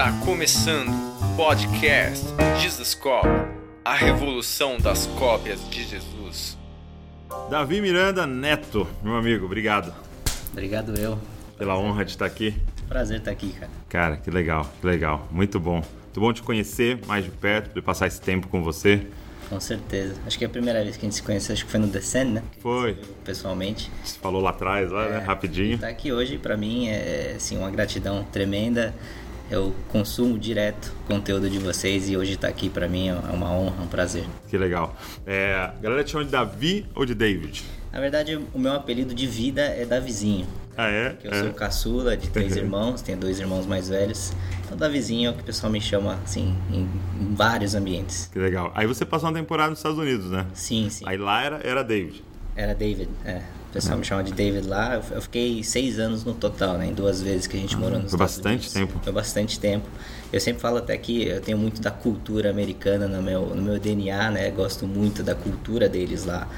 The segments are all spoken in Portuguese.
Está começando o podcast Jesus Cop, a revolução das cópias de Jesus. Davi Miranda Neto, meu amigo, obrigado Obrigado eu. pela honra de estar aqui. Prazer estar aqui, cara. Cara, que legal, que legal, muito bom. Muito bom te conhecer mais de perto, de passar esse tempo com você. Com certeza. Acho que é a primeira vez que a gente se conheceu, acho que foi no Descend, né? Que Foi. Pessoalmente. Você falou lá atrás, lá, né? Rapidinho. Estar aqui hoje, pra mim, é assim, uma gratidão tremenda. Eu consumo direto o conteúdo de vocês e hoje estar aqui pra mim é uma honra, um prazer. Que legal. É, a galera te chama de Davi ou de David? Na verdade, o meu apelido de vida é Davizinho. Ah, é? Que eu É. sou caçula de três irmãos, tenho dois irmãos mais velhos. Então, Davizinho é o que o pessoal me chama, assim, em, em vários ambientes. Que legal. Aí você passou uma temporada nos Estados Unidos, né? Sim, sim. Aí lá era, era David. Era David, é. O pessoal me chama de David lá. Eu- fiquei seis anos no total, né? Em duas vezes que a gente morou nos foi Estados bastante Unidos. tempo. Foi bastante tempo. Eu sempre falo até que eu tenho muito da cultura americana no meu, no meu DNA, né? Gosto muito da cultura deles lá.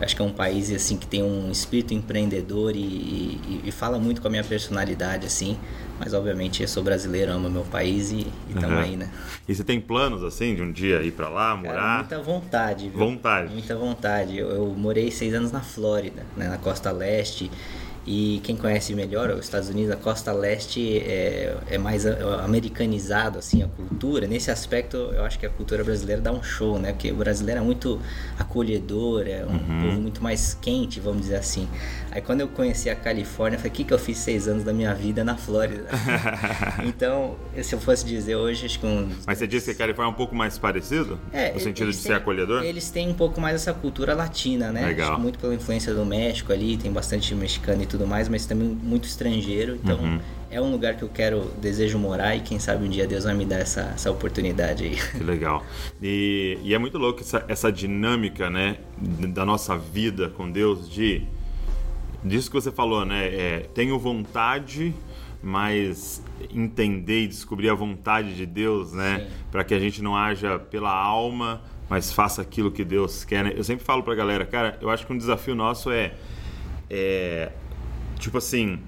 Acho que é um país assim que tem um espírito empreendedor e, e- e fala muito com a minha personalidade, assim. Mas obviamente eu sou brasileiro, amo meu país e estamos Aham. aí, né? E você tem planos, assim, de um dia ir pra lá, Cara, morar? muita vontade, viu? Vontade. Muita vontade. Eu, eu morei seis anos na Flórida, né, na costa leste. E quem conhece melhor os Estados Unidos, a costa leste é, é mais americanizado, assim, a cultura. Nesse aspecto, eu acho que a cultura brasileira dá um show, né? Porque o brasileiro é muito acolhedor, é um Uhum. povo muito mais quente, vamos dizer assim. Aí quando eu conheci a Califórnia, eu falei, o que, que eu fiz seis anos da minha vida na Flórida? então, se eu fosse dizer hoje, acho que um Mas você disse que a Califórnia é um pouco mais parecido? é, no sentido de ser têm- acolhedor? Eles têm um pouco mais essa cultura latina, né? Legal. Acho que muito pela influência do México ali, tem bastante mexicano e tudo mais, mas também muito estrangeiro. Então Uhum. é um lugar que eu quero, desejo morar e quem sabe um dia Deus vai me dar essa, essa oportunidade aí. Que legal. E, e é muito louco essa, essa dinâmica, né, da nossa vida com Deus, de disso que você falou, né? É, tenho vontade, mas entender e descobrir a vontade de Deus, né? Para que a gente não haja pela alma, mas faça aquilo que Deus quer. Né? Eu sempre falo pra galera, cara, eu acho que um desafio nosso é, é tipo assim,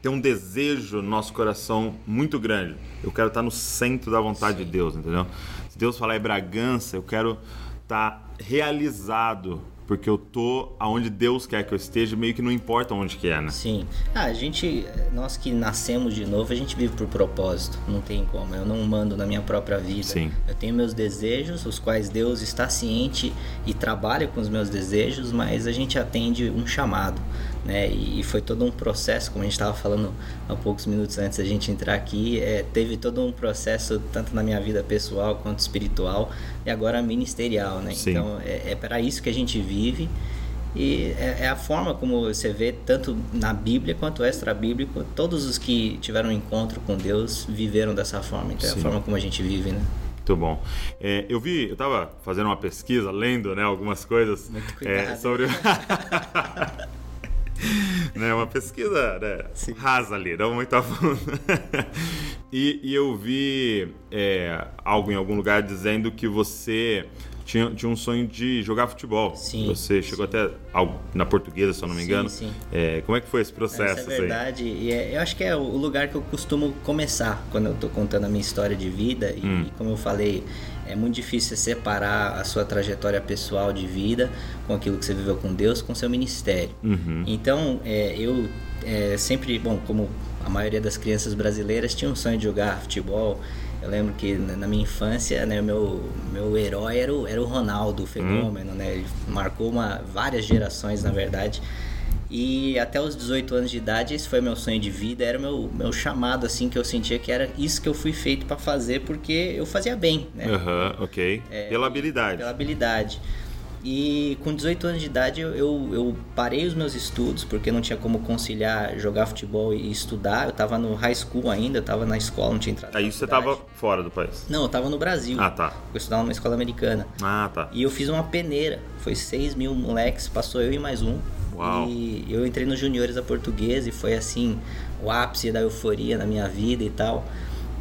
ter um desejo no nosso coração muito grande. Eu quero estar no centro da vontade de Deus, entendeu? Se Deus falar em Bragança, eu quero estar realizado, porque eu tô aonde Deus quer que eu esteja, meio que não importa onde que é, né? Sim. Ah, a gente, nós que nascemos de novo, a gente vive por propósito. Não tem como. Eu não mando na minha própria vida. Sim. Eu tenho meus desejos, os quais Deus está ciente e trabalha com os meus desejos, mas a gente atende um chamado, né? E foi todo um processo, como a gente estava falando há poucos minutos antes da gente entrar aqui, é, teve todo um processo tanto na minha vida pessoal quanto espiritual e agora ministerial, né? Sim. Então é, é para isso que a gente vive. E é, é a forma como você vê, tanto na Bíblia quanto extra-bíblico, todos os que tiveram um encontro com Deus viveram dessa forma. Então é Sim. a forma como a gente vive, né? Muito bom. É, eu vi, eu tava fazendo uma pesquisa, lendo né, algumas coisas Muito é, cuidado. sobre. né, uma pesquisa né, rasa ali, não muito a fundo. e, e eu vi é, algo em algum lugar dizendo que você tinha, tinha um sonho de jogar futebol. Sim, Você chegou até ao- na portuguesa, se eu não me Sim, engano. sim. É, como é que foi esse processo? Essa é assim? verdade. E é- eu acho que é o lugar que eu costumo começar quando eu tô contando a minha história de vida. E, Hum. como eu falei, é muito difícil você separar a sua trajetória pessoal de vida com aquilo que você viveu com Deus, com seu ministério. Uhum. Então, é, eu é, sempre, bom, como a maioria das crianças brasileiras, tinha um sonho de jogar futebol. Eu lembro que na minha infância, né, meu, meu herói era o, era o Ronaldo, o fenômeno, né? Ele marcou uma, várias gerações, na verdade. E até os 18 anos de idade, esse foi meu sonho de vida, era o meu, meu chamado, assim, que eu sentia que era isso que eu fui feito para fazer, porque eu fazia bem, né? Aham, ok. É, Pela habilidade. Pela habilidade. E com 18 anos de idade eu, eu, parei os meus estudos, porque não tinha como conciliar jogar futebol e estudar. Eu tava no high school ainda, eu tava na escola, não tinha entrado. Aí você tava fora do país. Não, eu tava no Brasil. Ah, tá. Eu estudava numa escola americana. Ah, tá. E eu fiz uma peneira. Foi 6 mil moleques, passou eu e mais um. Uau. E eu entrei nos juniores da portuguesa e foi assim, o ápice da euforia na minha vida e tal.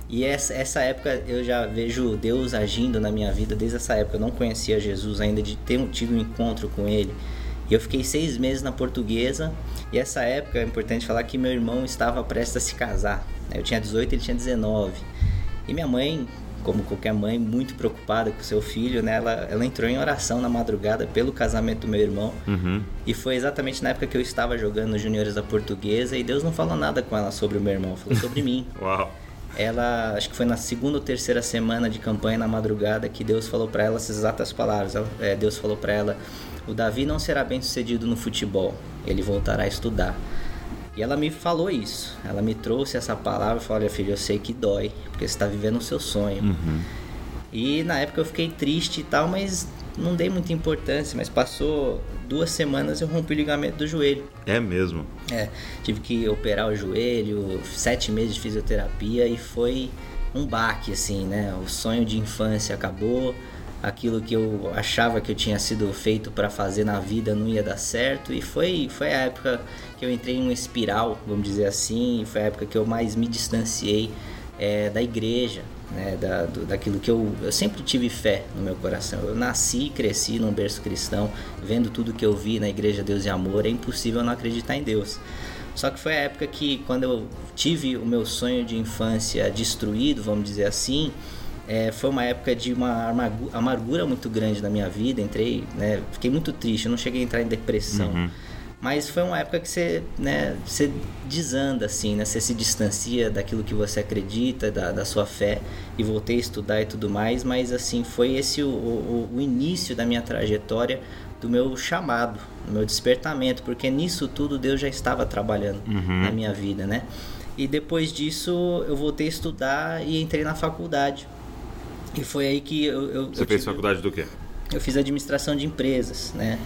E essa, essa época eu já vejo Deus agindo na minha vida desde essa época. Eu não conhecia Jesus ainda, de ter tido um encontro com Ele. E eu fiquei seis meses na portuguesa. E essa época é importante falar que meu irmão estava prestes a se casar. Eu tinha 18, ele tinha 19. E minha mãe, como qualquer mãe, muito preocupada com seu filho, né? Ela, ela entrou em oração na madrugada pelo casamento do meu irmão. Uhum. E foi exatamente na época que eu estava jogando nos juniores da portuguesa e Deus não falou nada com ela sobre o meu irmão, falou sobre mim. Uau. Ela, acho que foi na segunda ou terceira semana de campanha na madrugada que Deus falou para ela essas exatas palavras. Ela- é, Deus falou para ela: "O Davi não será bem sucedido no futebol, ele voltará a estudar". E ela me falou isso. Ela me trouxe essa palavra e falou: "Olha, filho, eu sei que dói, porque você está vivendo o seu sonho". E na época eu fiquei triste e tal, mas não dei muita importância. Mas passou duas semanas eu rompi o ligamento do joelho. É mesmo. É, tive que operar o joelho, sete meses de fisioterapia e foi um baque, assim, né? O sonho de infância acabou, aquilo que eu achava que eu tinha sido feito para fazer na vida não ia dar certo e foi, foi a época que eu entrei em uma espiral, vamos dizer assim, e foi a época que eu mais me distanciei é, da igreja, né? Da, do, daquilo que eu, eu sempre tive fé no meu coração. Eu nasci e cresci num berço cristão, vendo tudo que eu vi na igreja Deus e Amor, é impossível não acreditar em Deus. Só que foi a época que, quando eu tive o meu sonho de infância destruído, vamos dizer assim, é, foi uma época de uma amargu- amargura muito grande na minha vida. Entrei, né, fiquei muito triste, não cheguei a entrar em depressão. Mas foi uma época que você, né, você desanda, assim, né? Você se distancia daquilo que você acredita, da, da sua fé. E voltei a estudar e tudo mais. Mas, assim, foi esse o, o, o início da minha trajetória, do meu chamado, do meu despertamento. Porque nisso tudo Deus já estava trabalhando na minha vida, né? E depois disso eu voltei a estudar e entrei na faculdade. E foi aí que eu... eu Você eu fez tive- faculdade do quê? eu fiz administração de empresas, né?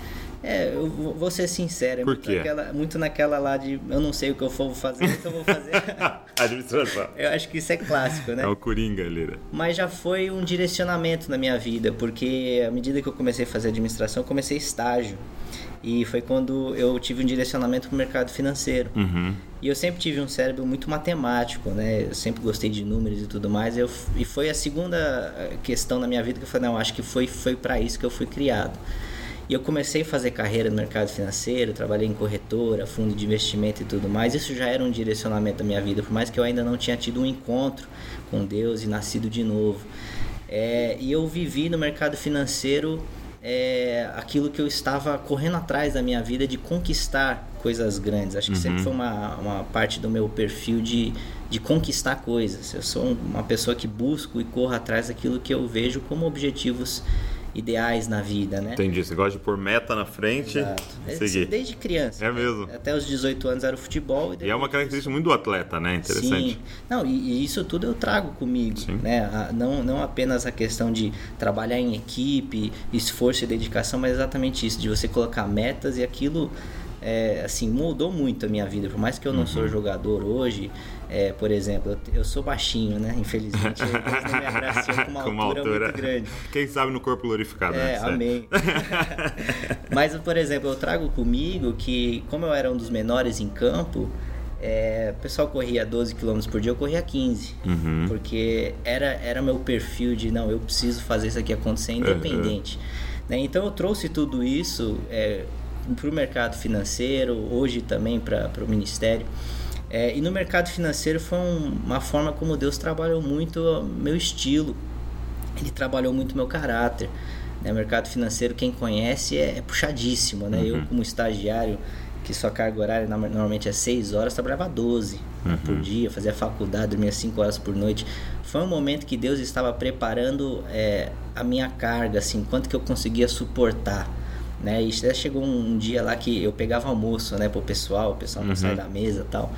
É, eu vou ser sincero, é Por muito, quê? naquela, muito naquela lá de eu não sei o que eu vou fazer, então eu vou fazer. Administração. eu acho que isso é clássico, né? É o Coringa, Lira. Mas já foi um direcionamento na minha vida, porque à medida que eu comecei a fazer administração, eu comecei estágio. E foi quando eu tive um direcionamento para o mercado financeiro. Uhum. E eu sempre tive um cérebro muito matemático, né? Eu sempre gostei de números e tudo mais. Eu, e foi a segunda eh, questão na minha vida que eu falei, não, acho que foi, foi para isso que eu fui criado. E eu comecei a fazer carreira no mercado financeiro, trabalhei em corretora, fundo de investimento e tudo mais. Isso já era um direcionamento da minha vida, por mais que eu ainda não tinha tido um encontro com Deus e nascido de novo. É, e eu vivi no mercado financeiro é, aquilo que eu estava correndo atrás da minha vida de conquistar coisas grandes. Acho que sempre foi uma, uma parte do meu perfil de, de conquistar coisas. Eu sou um- uma pessoa que busco e corro atrás daquilo que eu vejo como objetivos ideais na vida, né? Entendi. Você gosta de pôr meta na frente Exato. e Desde, seguir. desde criança. É mesmo. Até os 18 anos era o futebol. E é uma característica muito do atleta, né? Interessante. Sim. Não, e, e isso tudo eu trago comigo, Sim. né? A- não, não apenas a questão de trabalhar em equipe, esforço e dedicação, mas exatamente isso, de você colocar metas e aquilo, é, assim, mudou muito a minha vida. Por mais que eu não Uhum. sou jogador hoje, é, por exemplo, eu, eu sou baixinho, né? Infelizmente, não me abraçou com uma, altura, muito grande. Quem sabe no corpo glorificado, né? É, Certo. amém. Mas, por exemplo, eu trago comigo que, como eu era um dos menores em campo, é, o pessoal corria 12 km por dia, eu corria 15. Uhum. Porque era, era meu perfil de, não, eu preciso fazer isso aqui acontecer independente. Né? Então eu trouxe tudo isso é, para o mercado financeiro, hoje também para o ministério. É, e no mercado financeiro foi um- uma forma como Deus trabalhou muito meu estilo ele trabalhou muito meu caráter. Né? Mercado financeiro, quem conhece, é, é puxadíssimo. Né? Eu, como estagiário, que sua carga horária normalmente é 6 horas, trabalhava 12 né, por dia, fazia faculdade, dormia 5 horas por noite. Foi um momento que Deus estava preparando é, a minha carga, assim, quanto que eu conseguia suportar. Né? E até chegou um, um dia lá que eu pegava almoço né, pro pessoal, o pessoal não sai da mesa tal.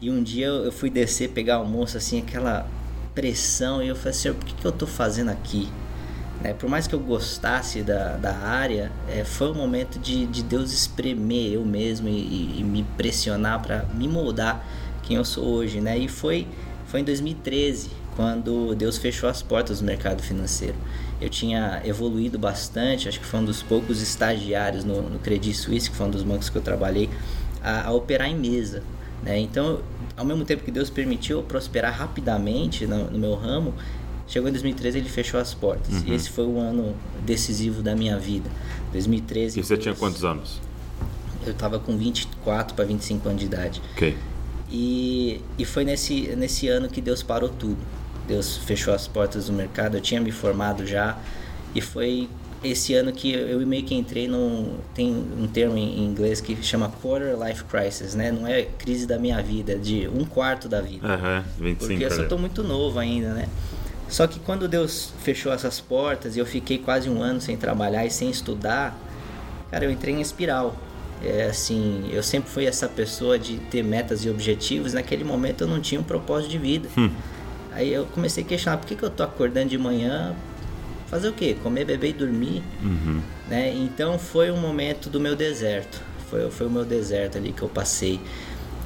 E um dia eu fui descer, pegar almoço, assim, aquela pressão, e eu falei, senhor, por que, que eu tô fazendo aqui? Né? Por mais que eu gostasse da, da área, é, foi um momento de, de Deus espremer eu mesmo e, e- e me pressionar para me moldar quem eu sou hoje, né? E foi, foi em 2013, quando Deus fechou as portas do mercado financeiro. Eu tinha evoluído bastante, acho que foi um dos poucos estagiários no, no Credit Suisse, que foi um dos bancos que eu trabalhei, a, a operar em mesa. Né? Então, ao mesmo tempo que Deus permitiu eu prosperar rapidamente no, no meu ramo, chegou em 2013 ele fechou as portas. E esse foi o ano decisivo da minha vida. 2013. E você tinha quantos anos? Eu tava com 24 para 25 anos de idade. Ok. E, e foi nesse, nesse ano que Deus parou tudo. Deus fechou as portas do mercado. Eu tinha me formado já e foi esse ano que eu meio que entrei num tem um termo em inglês que chama quarter life crisis, né? Não é crise da minha vida, é de um quarto da vida. Aham, 25. Porque eu só né? tô muito novo ainda, né? Só que quando Deus fechou essas portas e eu fiquei quase um ano sem trabalhar e sem estudar, cara, eu entrei em espiral. É assim, eu sempre fui essa pessoa de ter metas e objetivos. Naquele momento eu não tinha um propósito de vida. Aí eu comecei a questionar por que, que eu tô acordando de manhã, fazer o quê? Comer, beber e dormir, Uhum. né? Então foi um momento do meu deserto. Foi, foi o meu deserto ali que eu passei.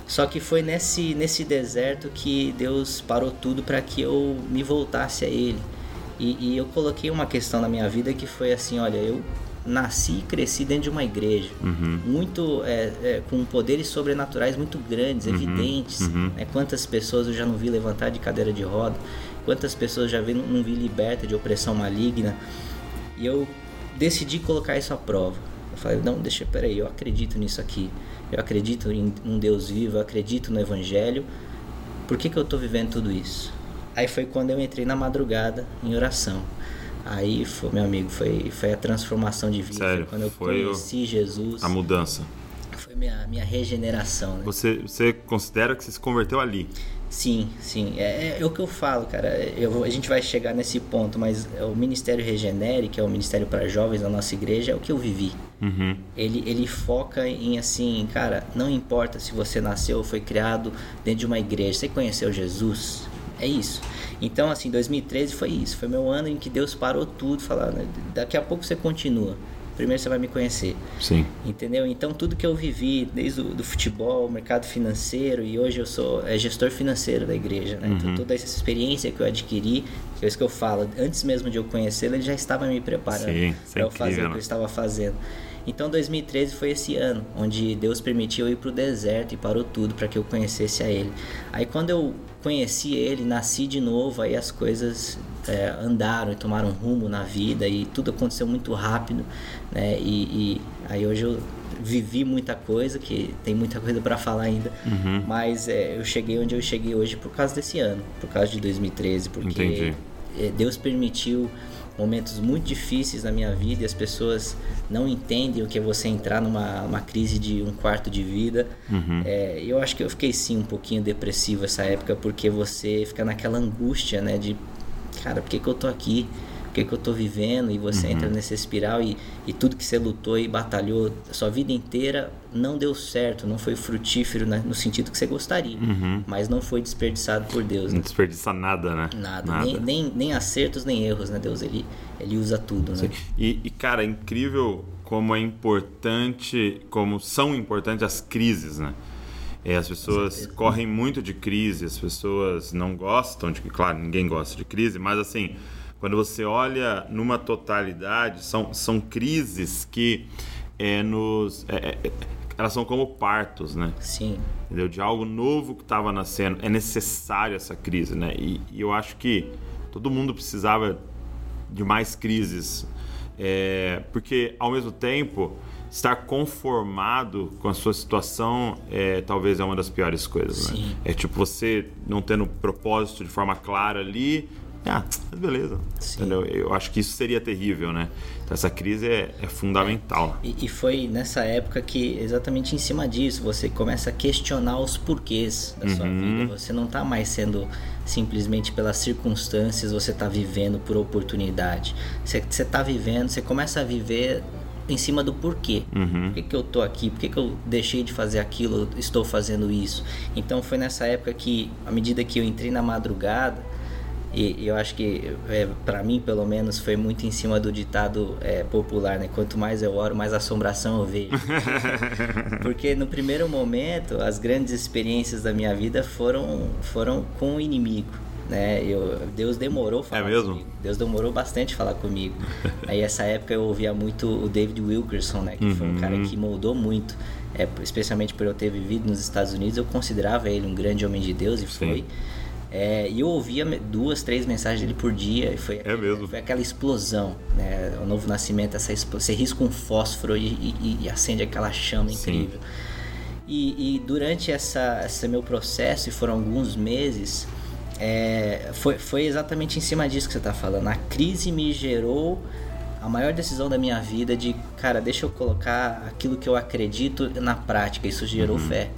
Só que foi nesse, nesse deserto que Deus parou tudo para que eu me voltasse a Ele. E, e eu coloquei uma questão na minha vida que foi assim: olha, eu nasci e cresci dentro de uma igreja, muito é, é, com poderes sobrenaturais muito grandes, evidentes. Né? Quantas pessoas eu já não vi levantar de cadeira de roda, quantas pessoas já vi, não vi liberta de opressão maligna. E eu decidi colocar isso à prova. Eu falei, não, deixa, peraí, eu acredito nisso aqui. Eu acredito em um Deus vivo, eu acredito no Evangelho. Por que, que eu estou vivendo tudo isso? Aí foi quando eu entrei na madrugada em oração. Aí, foi, meu amigo, foi, foi a transformação de vida. Sério, quando eu foi o- conheci Jesus. A mudança. Foi minha, minha regeneração, né? Você, você considera que você se converteu ali? Sim, sim. É, é o que eu falo, cara. Eu, a gente vai chegar nesse ponto, mas o Ministério Regenere, que é o Ministério para Jovens da nossa igreja, é o que eu vivi. Uhum. Ele, ele foca em assim, cara, não importa se você nasceu ou foi criado dentro de uma igreja, você conheceu Jesus, é isso. Então, assim, 2013 foi isso, foi meu ano em que Deus parou tudo, falando, daqui a pouco você continua, primeiro você vai me conhecer. Sim. Entendeu? Então tudo que eu vivi, desde o do futebol, mercado financeiro e hoje eu sou é, gestor financeiro da igreja, né? Então, toda essa experiência que eu adquiri, é isso que eu falo, antes mesmo de eu conhecê-lo, ele já estava me preparando é para eu fazer incrível, o que né? eu estava fazendo. Então 2013 foi esse ano onde Deus permitiu eu ir pro deserto e parou tudo para que eu conhecesse a Ele. Aí quando eu conheci Ele, nasci de novo, aí as coisas é, andaram e tomaram rumo na vida e tudo aconteceu muito rápido, né? E, e aí hoje eu vivi muita coisa, que tem muita coisa para falar ainda, Uhum. mas é, eu cheguei onde eu cheguei hoje por causa desse ano, por causa de 2013, porque Entendi. é, Deus permitiu momentos muito difíceis na minha vida e as pessoas não entendem o que é você entrar numa uma crise de um quarto de vida. É, eu acho que eu fiquei sim um pouquinho depressivo essa época porque você fica naquela angústia, né? De cara, por que, que eu tô aqui? Que, que eu tô vivendo? E você entra nessa espiral e, e tudo que você lutou e batalhou a sua vida inteira não deu certo, não foi frutífero né, no sentido que você gostaria, mas não foi desperdiçado por Deus. Não Né? desperdiça nada, né? Nada, Nem, nem, nem acertos nem erros, né? Deus ele, ele usa tudo, né? E, e, cara, é incrível como é importante, como são importantes as crises, né? É, as pessoas correm muito de crise, as pessoas não gostam de, claro, ninguém gosta de crise, mas assim, quando você olha numa totalidade, são, são crises que é, nos, é, é, elas são como partos, né? Sim, entendeu? De algo novo que estava nascendo. É necessário essa crise, né? E, e eu acho que todo mundo precisava de mais crises, é, porque ao mesmo tempo estar conformado com a sua situação é, talvez é uma das piores coisas, né? Sim. É tipo você não tendo propósito de forma clara ali. Ah, beleza. Sim. Entendeu? Eu acho que isso seria terrível, né? Então essa crise é, é fundamental. E, e foi nessa época que, exatamente em cima disso, você começa a questionar os porquês da sua vida. Você não tá mais sendo simplesmente pelas circunstâncias, você tá vivendo por oportunidade. Você, você tá vivendo, você começa a viver em cima do porquê. Por que, que eu tô aqui? Por que, que eu deixei de fazer aquilo? Estou fazendo isso? Então foi nessa época que, à medida que eu entrei na madrugada, e eu acho que, é, para mim, pelo menos, foi muito em cima do ditado é, popular, né? Quanto mais eu oro, mais assombração eu vejo. Porque no primeiro momento, as grandes experiências da minha vida foram, foram com o inimigo. Né? Eu, Deus demorou falar É mesmo? comigo. Deus demorou bastante a falar comigo. Aí essa época eu ouvia muito o David Wilkerson, né? Que foi um cara que moldou muito. É, especialmente por eu ter vivido nos Estados Unidos, eu considerava ele um grande homem de Deus e foi. É, e eu ouvia duas, três mensagens dele por dia e foi, É mesmo? foi aquela explosão, né? O novo nascimento, essa explo- você risca um fósforo e, e- e acende aquela chama Sim. incrível. E, e durante essa, esse meu processo, e foram alguns meses, é, foi, foi exatamente em cima disso que você está falando. A crise me gerou a maior decisão da minha vida de, cara, deixa eu colocar aquilo que eu acredito na prática. Isso gerou Uhum. fé.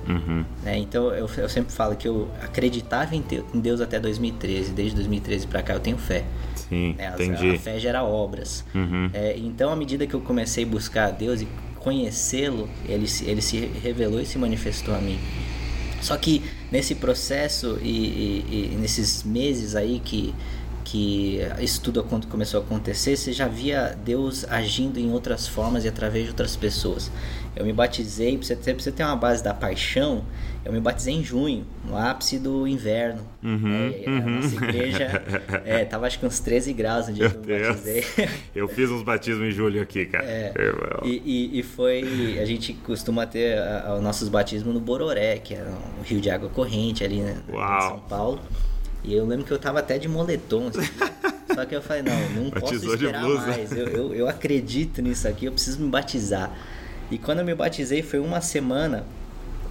né? Então eu, eu sempre falo que eu acreditava em Deus até 2013. Desde 2013 para cá eu tenho fé. Sim, né? A- entendi. A fé gera obras. Uhum. É, então, à medida que eu comecei a buscar a Deus e conhecê-lo, ele, se- ele se revelou e se manifestou a mim. Só que nesse processo e, e- e nesses meses aí que, que isso tudo começou a acontecer, você já via Deus agindo em outras formas e através de outras pessoas. Eu me batizei, pra você ter, pra você ter uma base da paixão, eu me batizei em junho, no ápice do inverno. Uhum, É, e a nossa igreja é, tava acho que uns 13 graus no dia que eu me batizei. Eu fiz uns batismos em julho aqui, cara. É. E, e, e foi. A gente costuma ter os nossos batismos no Bororé, que é um rio de água corrente ali né, em. São Paulo. E eu lembro que eu tava até de moletom. assim. Só que eu falei, não, não posso Batizou esperar mais. Eu, eu, eu acredito nisso aqui, eu preciso me batizar. E quando eu me batizei foi uma semana.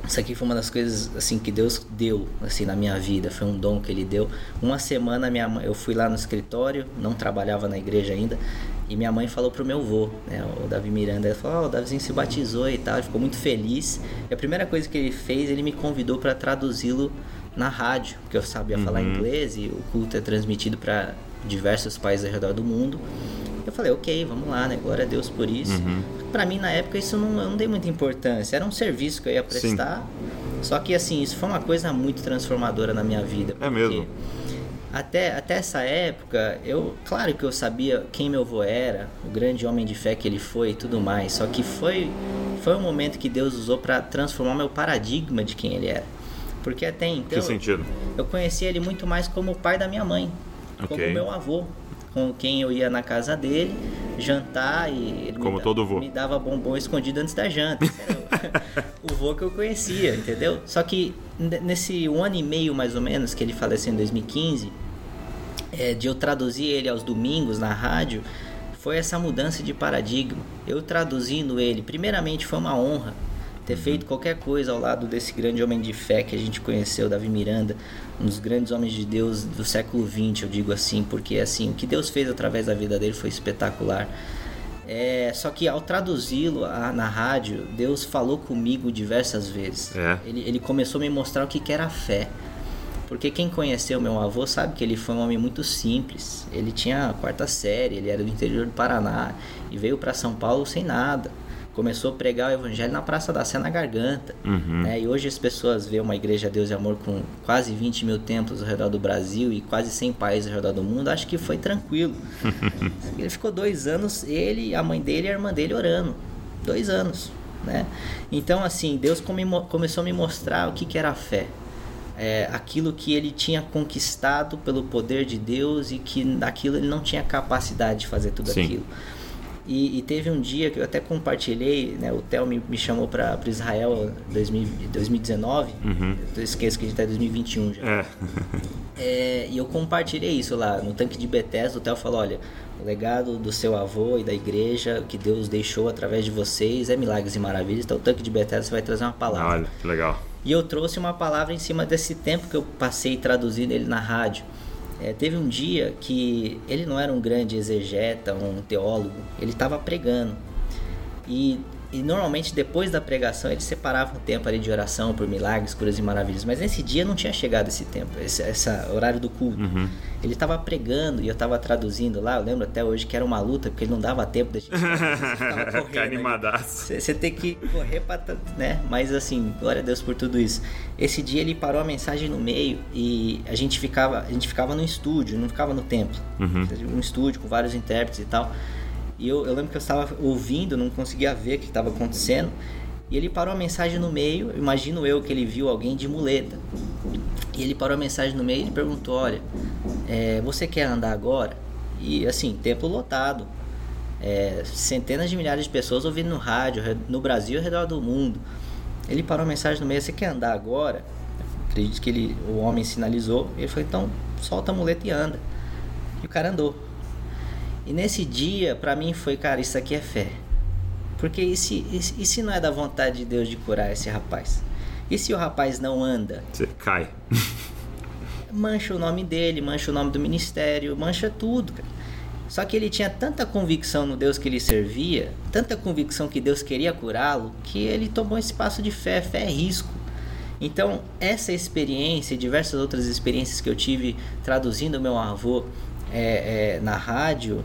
Isso aqui foi uma das coisas assim que Deus deu assim na minha vida, foi um dom que ele deu. Uma semana minha mãe, eu fui lá no escritório, não trabalhava na igreja ainda, e minha mãe falou pro meu avô, né, o Davi Miranda, ele falou: "Ó, o Davizinho se batizou e tal", ele ficou muito feliz. E a primeira coisa que ele fez, ele me convidou para traduzi-lo na rádio, porque eu sabia falar inglês e o culto é transmitido para diversos países ao redor do mundo. Eu falei, ok, vamos lá, né? Glória a Deus por isso. Pra mim, na época, isso não, eu não dei muita importância. Era um serviço que eu ia prestar. Só que, assim, isso foi uma coisa muito transformadora na minha vida. É mesmo? porque Até, até essa época, eu, claro que eu sabia quem meu avô era, o grande homem de fé que ele foi e tudo mais. Só que foi, foi um momento que Deus usou para transformar meu paradigma de quem ele era. Porque até então. Que sentido? Eu conhecia ele muito mais como o pai da minha mãe, como Ok. meu avô, com quem eu ia na casa dele jantar e ele Como me, todo vô. me dava bombom escondido antes da janta. O, vô que eu conhecia, entendeu? Só que nesse um ano e meio mais ou menos que ele faleceu em 2015, é, de eu traduzir ele aos domingos na rádio, foi essa mudança de paradigma. Eu traduzindo ele, primeiramente foi uma honra ter feito qualquer coisa ao lado desse grande homem de fé que a gente conheceu, Davi Miranda, um dos grandes homens de Deus do século XX, eu digo assim, porque assim, o que Deus fez através da vida dele foi espetacular. É, só que ao traduzi-lo a- na rádio, Deus falou comigo diversas vezes. É. Ele, ele começou a me mostrar o que, que era fé. Porque quem conheceu meu avô sabe que ele foi um homem muito simples. Ele tinha a quarta série, ele era do interior do Paraná e veio para São Paulo sem nada. Começou a pregar o evangelho na Praça da Sé na garganta. né? E hoje as pessoas veem uma igreja Deus e Amor com quase 20 mil templos ao redor do Brasil e quase 100 países ao redor do mundo. Acho que foi tranquilo. ele ficou dois anos, ele, a mãe dele e a irmã dele orando. Dois anos. Né? Então, assim, Deus come- começou a me mostrar o que, que era a fé é, aquilo que ele tinha conquistado pelo poder de Deus e que daquilo ele não tinha capacidade de fazer tudo Sim. aquilo. E, e teve um dia que eu até compartilhei, né, o Theo me, me chamou para Israel em 2000 2019, eu esqueço que a gente está em 2021 já. É. É, e eu compartilhei isso lá no tanque de Bethesda. O Theo falou: olha, o legado do seu avô e da igreja que Deus deixou através de vocês é milagres e maravilhas. Então, o tanque de Bethesda vai trazer uma palavra. Olha, que legal. E eu trouxe uma palavra em cima desse tempo que eu passei traduzindo ele na rádio. É, teve um dia que ele não era um grande exegeta, um teólogo, ele estava pregando. E, e normalmente depois da pregação ele separava um tempo ali de oração por milagres, curas e maravilhas. Mas nesse dia não tinha chegado esse tempo, esse, essa horário do culto. Ele estava pregando e eu estava traduzindo lá. Eu lembro até hoje que era uma luta porque ele não dava tempo da gente. correndo animadaço. Você você tem que correr pra. t- né? Mas assim, glória a Deus por tudo isso. Esse dia ele parou a mensagem no meio e a gente ficava, a gente ficava no estúdio, não ficava no templo. Um estúdio com vários intérpretes e tal. E eu, eu lembro que eu estava ouvindo, não conseguia ver o que estava acontecendo. E ele parou a mensagem no meio, imagino eu que ele viu alguém de muleta. E ele parou a mensagem no meio e perguntou: Olha, é, você quer andar agora? E assim, templo lotado. É, centenas de milhares de pessoas ouvindo no rádio, no Brasil e ao redor do mundo. Ele parou a mensagem no meio: Você quer andar agora? Acredito que ele, o homem sinalizou. Ele falou: Então solta a muleta e anda. E o cara andou. E nesse dia, pra mim, foi: Cara, isso aqui é fé. Porque e se, e se- e se não é da vontade de Deus de curar esse rapaz? E se o rapaz não anda? Você cai. mancha o nome dele, mancha o nome do ministério, mancha tudo, cara. Só que ele tinha tanta convicção no Deus que ele servia, tanta convicção que Deus queria curá-lo, que ele tomou esse passo de fé. Fé é risco. Então, essa experiência e diversas outras experiências que eu tive traduzindo meu avô é, é, na rádio,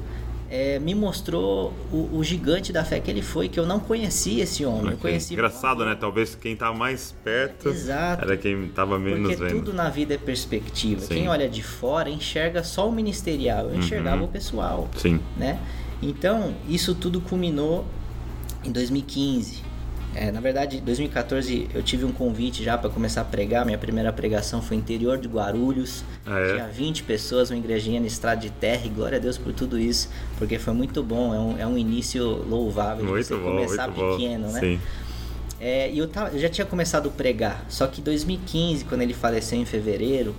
é, me mostrou o, o, gigante da fé que ele foi, que eu não conhecia esse homem. Eu Engraçado, né? Talvez quem tá mais perto Exato. era quem estava menos Porque vendo. tudo na vida é perspectiva. Sim. Quem olha de fora enxerga só o ministerial, eu enxergava Uhum. o pessoal, Sim. né? Então, isso tudo culminou em 2015. É, na verdade, em 2014 eu tive um convite já para começar a pregar. Minha primeira pregação foi interior de Guarulhos. Ah, é? Tinha 20 pessoas, uma igrejinha na estrada de terra. E glória a Deus por tudo isso, porque foi muito bom. É um, é um início louvável de Muito você bom, começar pequeno, bom. né? Sim. É, e eu, tava- eu já tinha começado a pregar, só que em 2015, quando ele faleceu em fevereiro,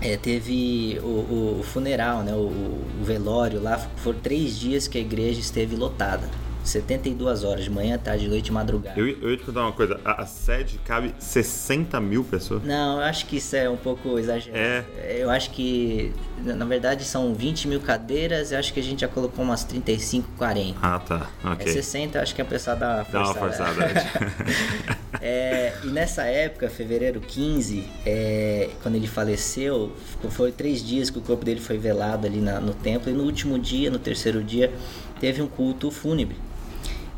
é, teve o, o- o funeral, né, o, o velório lá. Foram três dias que a igreja esteve lotada. 72 horas, de manhã, tarde, noite e madrugada. Eu, eu ia te contar uma coisa. A, a sede cabe 60 mil pessoas. Não, eu acho que isso é um pouco exagerado. Eu acho que, na verdade, são 20 mil cadeiras. Eu acho que a gente já colocou umas 35, 40. Ah, tá. É Ok. 60, eu acho que a pessoa dá uma Dá uma forçada. forçada. É, e nessa época, fevereiro 15, é, quando ele faleceu, ficou- foi três dias que o corpo dele foi velado ali na- no templo. E no último dia, no terceiro dia, teve um culto fúnebre.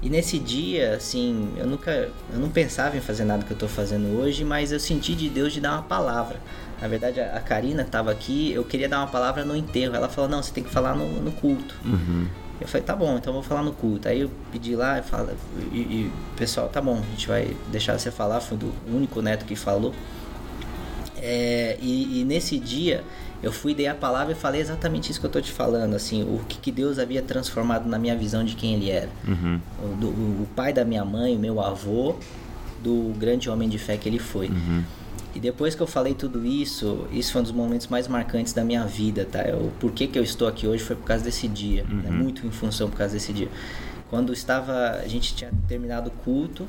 E nesse dia, assim, eu nunca, eu não pensava em fazer nada que eu tô fazendo hoje, mas eu senti de Deus de dar uma palavra. Na verdade, a Karina estava aqui, eu queria dar uma palavra no enterro. Ela falou: "Não, você tem que falar no, no culto". Uhum. Eu falei, tá bom, então eu vou falar no culto. Aí eu pedi lá e fala, e, o pessoal, tá bom, a gente vai deixar você falar, foi do único neto que falou. É, e, e nesse dia eu fui, dei a palavra e falei exatamente isso que eu tô te falando, assim, o que, que Deus havia transformado na minha visão de quem ele era. Uhum. O, do- o pai da minha mãe, o meu avô, do grande homem de fé que ele foi. Uhum. E depois que eu falei tudo isso, isso foi um dos momentos mais marcantes da minha vida, tá? O porquê que eu estou aqui hoje foi por causa desse dia, né? muito em função por causa desse dia. Quando estava, a gente tinha terminado o culto,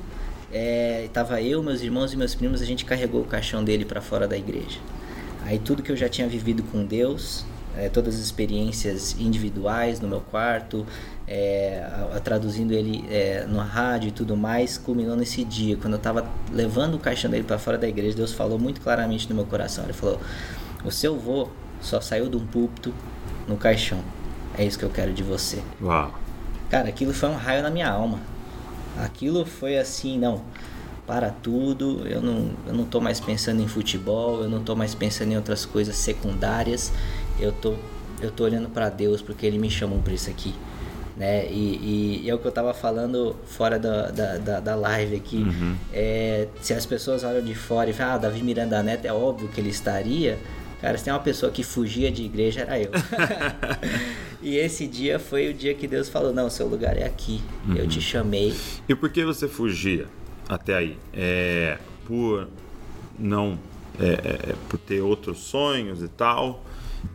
é, estava eu, meus irmãos e meus primos, a gente carregou o caixão dele para fora da igreja. Aí tudo que eu já tinha vivido com Deus, é, todas as experiências individuais no meu quarto, é, a- a- traduzindo ele é, no rádio e tudo mais, culminou nesse dia. Quando eu estava levando o caixão dele para fora da igreja, Deus falou muito claramente no meu coração. Ele falou: O seu vô só saiu de um púlpito no caixão. É isso que eu quero de você. Uau. Cara, aquilo foi um raio na minha alma. Aquilo foi assim, não. Para tudo, eu não, eu não tô mais pensando em futebol, eu não tô mais pensando em outras coisas secundárias. Eu tô, eu tô olhando para Deus porque Ele me chamou para isso aqui. Né? E, e, e é o que eu tava falando fora da, da, da, da live aqui. É, se as pessoas olham de fora e falam, ah, Davi Miranda Neto, é óbvio que ele estaria. Cara, se tem uma pessoa que fugia de igreja, era eu. e esse dia foi o dia que Deus falou: Não, seu lugar é aqui. Eu te chamei. E por que você fugia até aí? É, por não. é, é, é, por ter outros sonhos e tal?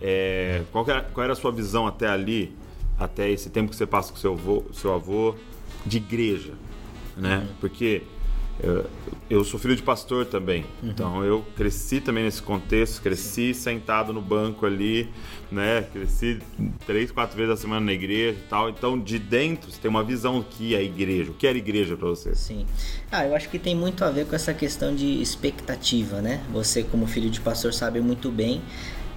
É, qual, era, qual era a sua visão até ali, até esse tempo que você passa com seu avô, seu avô de igreja? Né? Porque eu, eu sou filho de pastor também, então eu cresci também nesse contexto, cresci sentado no banco ali, né? Cresci três, quatro vezes a semana na igreja e tal. Então, de dentro, você tem uma visão do que é a igreja. O que era igreja para você? Sim. Ah, eu acho que tem muito a ver com essa questão de expectativa, né? Você, como filho de pastor, sabe muito bem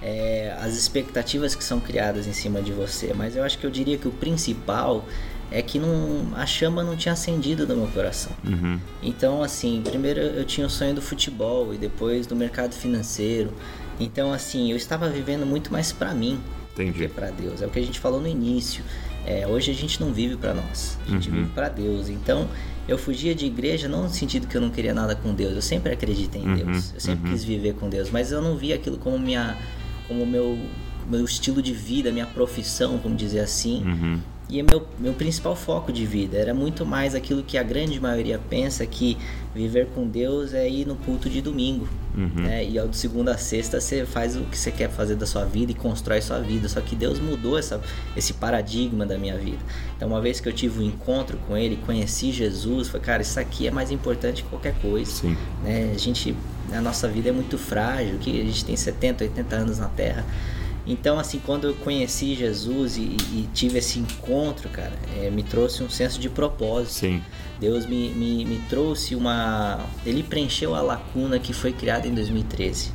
é, as expectativas que são criadas em cima de você. Mas eu acho que eu diria que o principal é que não, a chama não tinha acendido no meu coração. Uhum. Então, assim, primeiro eu tinha o sonho do futebol e depois do mercado financeiro. Então, assim, eu estava vivendo muito mais para mim do Entendi. que para Deus. É o que a gente falou no início. É, hoje a gente não vive para nós, a gente Uhum. vive para Deus. Então, eu fugia de igreja não no sentido que eu não queria nada com Deus. Eu sempre acreditei em Uhum, Deus. Eu sempre uhum. quis viver com Deus, mas eu não via aquilo como minha como meu meu estilo de vida, minha profissão, vamos dizer assim. Uhum. E é meu, meu principal foco de vida era muito mais aquilo que a grande maioria pensa que viver com Deus é ir no culto de domingo. Uhum. Né? E ao de segunda a sexta você faz o que você quer fazer da sua vida e constrói sua vida. Só que Deus mudou essa, esse paradigma da minha vida. Então, uma vez que eu tive um encontro com Ele, conheci Jesus, foi cara, isso aqui é mais importante que qualquer coisa. Sim. Né? A gente a nossa vida é muito frágil, que a gente tem 70, 80 anos na Terra. Então, assim, quando eu conheci Jesus e, e tive esse encontro, cara, é, me trouxe um senso de propósito. Sim. Deus me, me, me trouxe uma. Ele preencheu a lacuna que foi criada em 2013.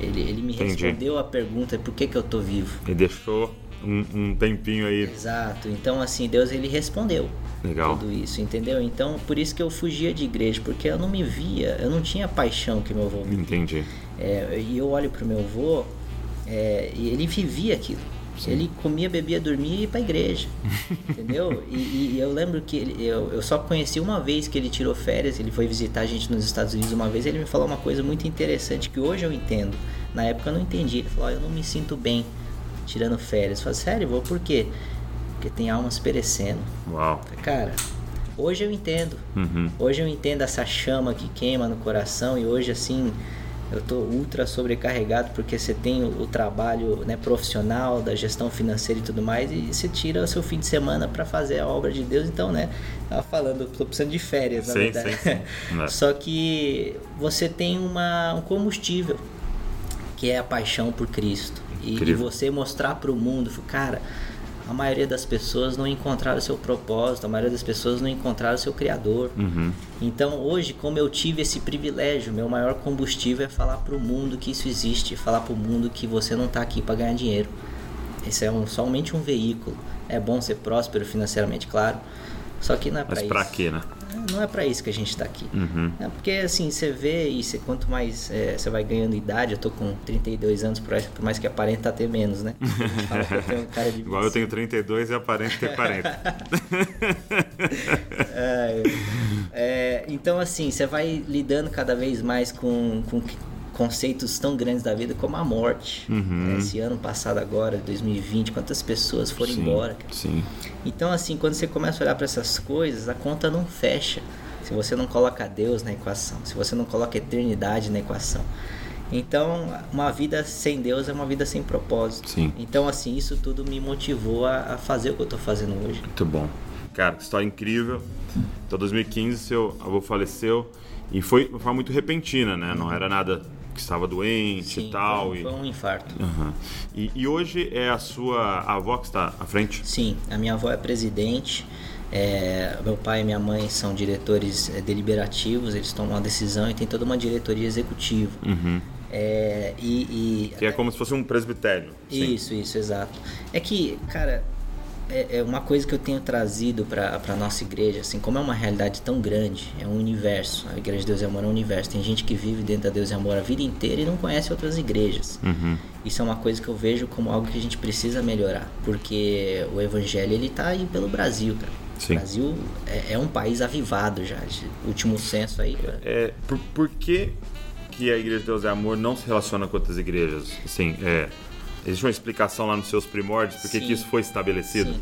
Ele, ele me Entendi. respondeu a pergunta por que, que eu tô vivo. E deixou um, um tempinho aí. Exato. Então, assim, Deus ele respondeu Legal. tudo isso, entendeu? Então, por isso que eu fugia de igreja, porque eu não me via, eu não tinha a paixão que meu avô vivia. Entendi. É, e eu olho pro meu avô é, e ele vivia aquilo. Ele comia, bebia, dormia e ia pra igreja. entendeu? E, e- eu lembro que ele- eu, eu só conheci uma vez que ele tirou férias, ele foi visitar a gente nos Estados Unidos uma vez, ele me falou uma coisa muito interessante que hoje eu entendo. Na época eu não entendi. Ele falou, "Ó, eu não me sinto bem tirando férias. Eu falei, sério, vô, por quê? Porque tem almas perecendo. Uau. Falei, Cara, hoje eu entendo. Uhum. Hoje eu entendo essa chama que queima no coração e hoje assim eu tô ultra sobrecarregado porque você tem o, o trabalho né, profissional da gestão financeira e tudo mais e você tira o seu fim de semana para fazer a obra de Deus então né tava falando tô precisando de férias na Sim, verdade sim, sim. É. só que você tem uma, um combustível que é a paixão por Cristo e, e você mostrar para o mundo cara a maioria das pessoas não encontraram seu propósito, a maioria das pessoas não encontraram seu criador. Uhum. Então hoje, como eu tive esse privilégio, meu maior combustível é falar para o mundo que isso existe, falar para o mundo que você não está aqui para ganhar dinheiro. Esse é um, somente um veículo. É bom ser próspero financeiramente, claro. Só que não é para Mas pra quê, né? Não é para isso que a gente está aqui. Uhum. É porque assim, você vê e você, quanto mais é, você vai ganhando idade, eu tô com 32 anos, por mais que aparenta ter menos, né? Eu de Igual eu tenho 32 e aparento ter 40. É, é, então, assim, você vai lidando cada vez mais com, com conceitos tão grandes da vida como a morte. Uhum. Esse ano passado, agora, 2020, quantas pessoas foram Sim, embora. cara? Sim. Então, assim, quando você começa a olhar para essas coisas, a conta não fecha. Se você não coloca Deus na equação, se você não coloca eternidade na equação. Então, uma vida sem Deus é uma vida sem propósito. Sim. Então, assim, isso tudo me motivou a, a fazer o que eu tô fazendo hoje. Muito bom. Cara, que história incrível. Então, 2015, seu avô faleceu e foi forma muito repentina, né? Não era nada que estava doente e tal. foi, e... foi um infarto. Aham. E, e hoje é a sua avó que está à frente? Sim, a minha avó é presidente. é, meu pai e minha mãe são diretores é, deliberativos, eles tomam uma decisão e tem toda uma diretoria executiva. Uhum. É, e, e- Que é como se fosse um presbitério. Sim. isso, isso, exato. É que, cara, é, é uma coisa que eu tenho trazido para a nossa igreja, assim, como é uma realidade tão grande, é um universo. A Igreja de Deus e Amor é um universo. Tem gente que vive dentro da Deus e Amor a vida inteira e não conhece outras igrejas. Uhum. Isso é uma coisa que eu vejo como algo que a gente precisa melhorar, porque o evangelho ele tá aí pelo Brasil, cara. Sim. O Brasil é, é um país avivado já. de- Último censo aí, cara. É, por, por que, que a Igreja de Deus é Amor não se relaciona com outras igrejas? Assim, é, existe uma explicação lá nos seus primórdios por que isso foi estabelecido? Sim.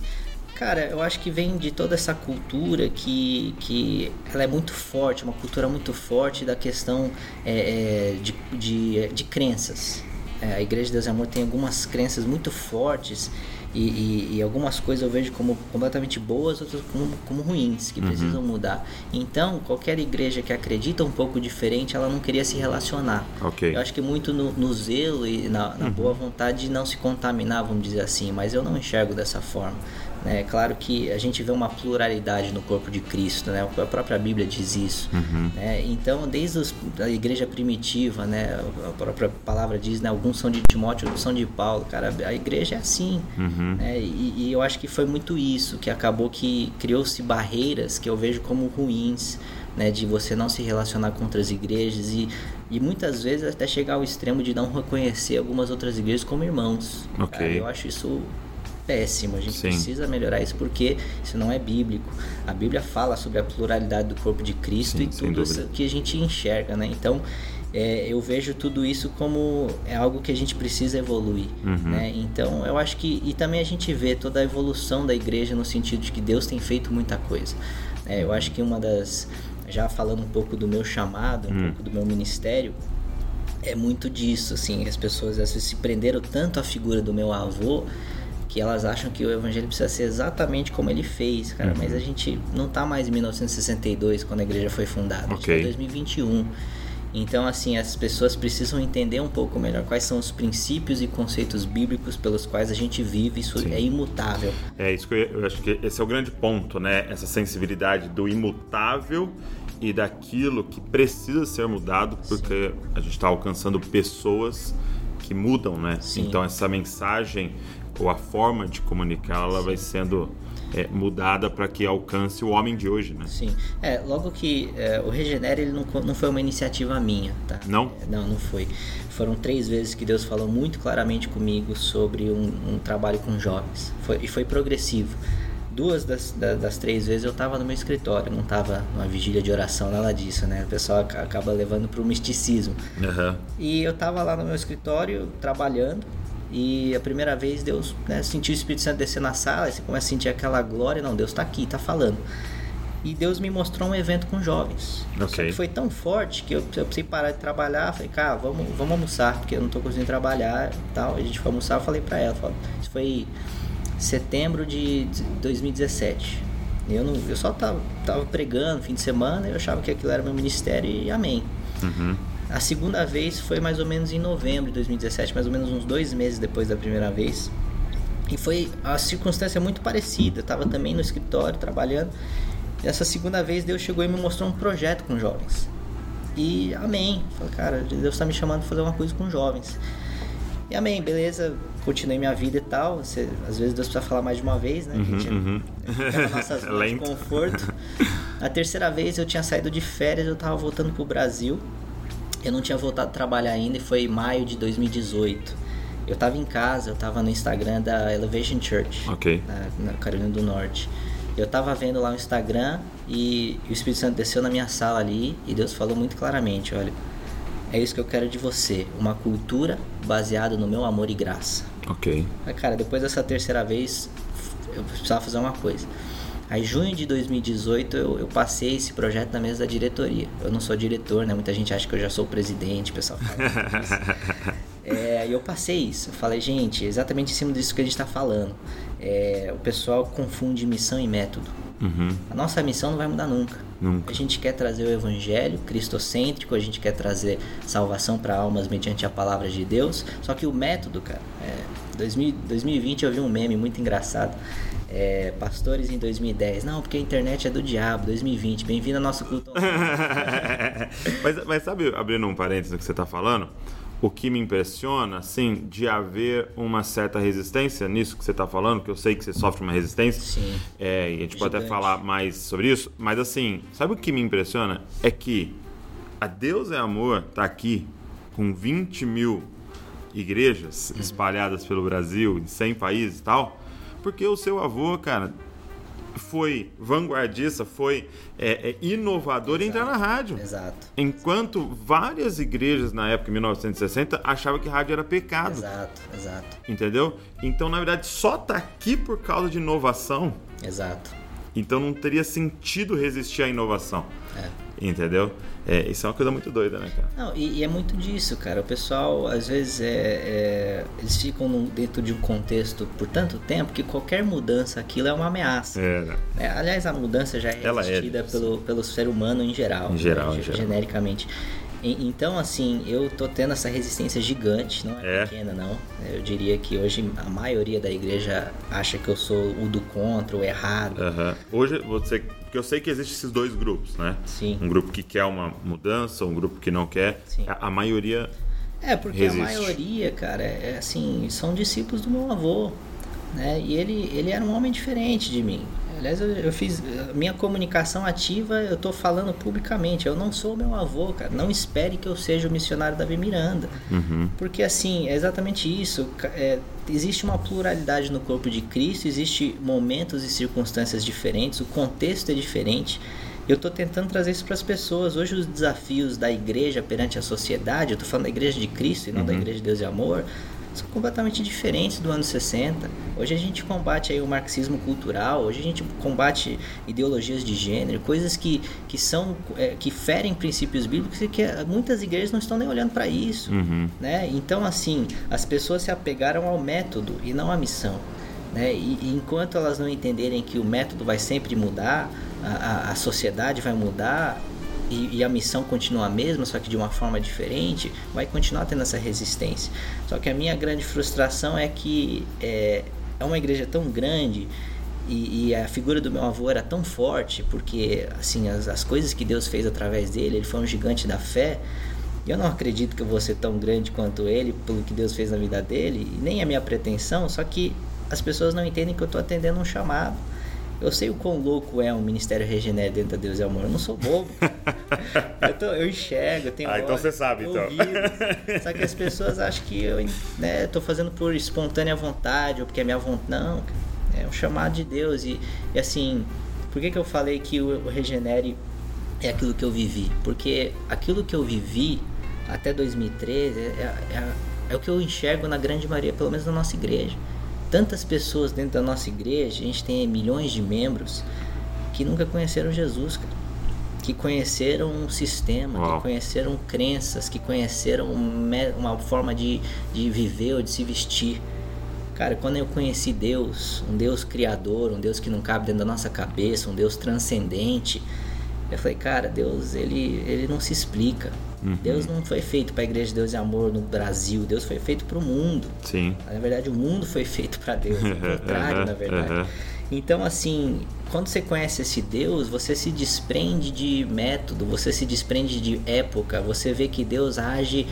Cara, eu acho que vem de toda essa cultura que, que ela é muito forte, uma cultura muito forte da questão é, é, de, de, de crenças. É, a Igreja de Deus e Amor tem algumas crenças muito fortes e, e- e algumas coisas eu vejo como completamente boas, outras como, como ruins, que precisam mudar. Então, qualquer igreja que acredita um pouco diferente, ela não queria se relacionar. Ok. Eu acho que muito no, no zelo e na, na boa vontade de não se contaminar, vamos dizer assim, mas eu não enxergo dessa forma. É claro que a gente vê uma pluralidade no corpo de Cristo, né? a própria Bíblia diz isso. né? Então, desde os, a igreja primitiva, né? a própria palavra diz, né? alguns são de Timóteo, outros são de Paulo. Cara, a igreja é assim. né? E, e eu acho que foi muito isso que acabou que criou-se barreiras que eu vejo como ruins né, de você não se relacionar com outras igrejas e, e muitas vezes até chegar ao extremo de não reconhecer algumas outras igrejas como irmãos. Ok. Cara, eu acho isso péssimo. A gente Sim. precisa melhorar isso porque isso não é bíblico. A Bíblia fala sobre a pluralidade do corpo de Cristo Sim, e tudo isso que a gente enxerga, né? Então é, eu vejo tudo isso como é algo que a gente precisa evoluir, Uhum. né? Então eu acho que e também a gente vê toda a evolução da igreja no sentido de que Deus tem feito muita coisa. É, eu acho que uma das já falando um pouco do meu chamado, um Hum. pouco do meu ministério, é muito disso, assim, as pessoas às vezes se prenderam tanto à figura do meu avô que elas acham que o evangelho precisa ser exatamente como ele fez, cara, Uhum. mas a gente não tá mais em 1962 quando a igreja foi fundada, a gente tá em 2021. Então, assim, as pessoas precisam entender um pouco melhor quais são os princípios e conceitos bíblicos pelos quais a gente vive, isso Sim. é imutável. É isso que eu, eu acho que esse é o grande ponto, né? Essa sensibilidade do imutável e daquilo que precisa ser mudado, porque Sim. a gente está alcançando pessoas que mudam, né? Sim. Então essa mensagem ou a forma de comunicar ela Sim. vai sendo é, mudada para que alcance o homem de hoje, né? Sim. É, logo que é, o Regenera ele não, não foi uma iniciativa minha, tá? Não? É, não, não foi. Foram três vezes que Deus falou muito claramente comigo sobre um, um trabalho com jovens. Foi, e foi progressivo. Duas das, das, das três vezes eu estava no meu escritório, não estava numa vigília de oração, nada disso, né? O pessoal acaba levando para o misticismo. Uhum. E eu estava lá no meu escritório trabalhando e a primeira vez Deus né, sentiu o Espírito Santo descer na sala, você começa a sentir aquela glória, não, Deus está aqui, está falando. E Deus me mostrou um evento com jovens. Okay. foi tão forte que eu, eu precisei parar de trabalhar. Falei, cara, vamos, vamos almoçar, porque eu não estou conseguindo trabalhar tal. A gente foi almoçar, eu falei para ela, falei, isso foi setembro de 2017. Eu, não, eu só tava, tava pregando fim de semana, eu achava que aquilo era meu ministério e amém. Uhum. A segunda vez foi mais ou menos em novembro de 2017, mais ou menos uns dois meses depois da primeira vez. E foi a circunstância muito parecida. Eu estava também no escritório trabalhando. E essa segunda vez Deus chegou e me mostrou um projeto com jovens. E amém. Falei, cara, Deus está me chamando para fazer uma coisa com jovens. E amém, beleza, continuei minha vida e tal. Você, às vezes Deus precisa falar mais de uma vez, né? Uhum, a gente uhum. nossas de conforto. A terceira vez eu tinha saído de férias, eu tava voltando pro Brasil. Eu não tinha voltado a trabalhar ainda e foi maio de 2018. Eu tava em casa, eu tava no Instagram da Elevation Church, okay. na, na Carolina do Norte. Eu tava vendo lá o Instagram e o Espírito Santo desceu na minha sala ali e Deus falou muito claramente, olha, é isso que eu quero de você, uma cultura baseada no meu amor e graça. Ok. Mas, cara, depois dessa terceira vez, eu precisava fazer uma coisa. Aí, junho de 2018, eu, eu, passei esse projeto na mesa da diretoria. Eu não sou diretor, né? Muita gente acha que eu já sou presidente, o pessoal fala isso. É, e eu passei isso. Eu falei, gente, exatamente em cima disso que a gente está falando. É, o pessoal confunde missão e método. Uhum. A nossa missão não vai mudar nunca. nunca. A gente quer trazer o evangelho cristocêntrico, a gente quer trazer salvação para almas mediante a palavra de Deus. Só que o método, cara, é, 2020 eu vi um meme muito engraçado é, pastores em 2010. Não, porque a internet é do diabo, 2020. Bem-vindo ao nosso culto. mas, mas sabe, abrindo um parênteses no que você está falando, o que me impressiona, assim, de haver uma certa resistência nisso que você está falando, que eu sei que você sofre uma resistência, Sim. É, e a gente Gigante. pode até falar mais sobre isso, mas assim, sabe o que me impressiona? É que a Deus é Amor está aqui com 20 mil igrejas uhum. espalhadas pelo Brasil, em 100 países e tal, porque o seu avô, cara, foi vanguardista, foi é, é, inovador exato, em entrar na rádio. Exato. Enquanto várias igrejas na época, em 1960, achavam que rádio era pecado. Exato, exato. Entendeu? Então, na verdade, só tá aqui por causa de inovação. Exato. Então não teria sentido resistir à inovação. É. Entendeu? É, isso é uma coisa muito doida, né, cara? Não, e, e é muito disso, cara. O pessoal, às vezes, é, é eles ficam num, dentro de um contexto por tanto tempo que qualquer mudança aquilo é uma ameaça. É, né? É, aliás, a mudança já é Ela é resistida é pelo, pelo ser humano em geral. Em geral, né? em geral. Genericamente. Então, assim, eu tô tendo essa resistência gigante, não é, é, pequena, não. Eu diria que hoje a maioria da igreja acha que eu sou o do contra, o errado. Uhum. Hoje você. Porque eu sei que existem esses dois grupos, né? Sim. Um grupo que quer uma mudança, um grupo que não quer. Sim. A, a maioria. É, porque resiste. a maioria, cara, é assim, são discípulos do meu avô. Né? E ele, ele era um homem diferente de mim. Aliás, eu, eu fiz minha comunicação ativa, eu tô falando publicamente. Eu não sou meu avô, cara. Não espere que eu seja o missionário Davi Miranda. Uhum. Porque assim, é exatamente isso. É, existe uma pluralidade no corpo de Cristo, existe momentos e circunstâncias diferentes, o contexto é diferente. Eu estou tentando trazer isso para as pessoas. Hoje os desafios da igreja perante a sociedade, eu estou falando da igreja de Cristo e não uhum. da igreja de Deus e Amor, completamente diferentes do ano 60. Hoje a gente combate aí o marxismo cultural, hoje a gente combate ideologias de gênero, coisas que, que são é, que ferem princípios bíblicos e que muitas igrejas não estão nem olhando para isso, uhum. né? Então assim, as pessoas se apegaram ao método e não à missão. Né? E, e enquanto elas não entenderem que o método vai sempre mudar, a, a, a sociedade vai mudar, e, e, a missão continua a mesma, só que de uma forma diferente, vai continuar tendo essa resistência. Só que a minha grande frustração é que é, é uma igreja tão grande e, e, a figura do meu avô era tão forte, porque assim as, as coisas que Deus fez através dele, ele foi um gigante da fé. Eu não acredito que eu vou ser tão grande quanto ele, pelo que Deus fez na vida dele, e nem a minha pretensão, só que as pessoas não entendem que eu estou atendendo um chamado. Eu sei o quão louco é um ministério regenera dentro da Deus e Amor. Eu não sou bobo. eu, tô, eu, enxergo, eu tenho Ah, então você sabe, então. Só que as pessoas acham que eu né, tô fazendo por espontânea vontade ou porque é minha vontade. Não, é um chamado de Deus. E, e assim, por que, que eu falei que o, o Regenere é aquilo que eu vivi? Porque aquilo que eu vivi até 2013 é, é, é, é o que eu enxergo na grande maioria, pelo menos na nossa igreja tantas pessoas dentro da nossa igreja, a gente tem milhões de membros que nunca conheceram Jesus, cara. Que conheceram um sistema, Uau. que conheceram crenças, que conheceram uma forma de, de viver ou de se vestir. Cara, quando eu conheci Deus, um Deus criador, um Deus que não cabe dentro da nossa cabeça, um Deus transcendente, eu falei, cara, Deus, ele, ele não se explica. Uhum. Deus não foi feito para a Igreja de Deus e Amor no Brasil. Deus foi feito para o mundo. Sim. Na verdade, o mundo foi feito para Deus. O contrário, na verdade. Então, assim, quando você conhece esse Deus, você se desprende de método, você se desprende de época, você vê que Deus age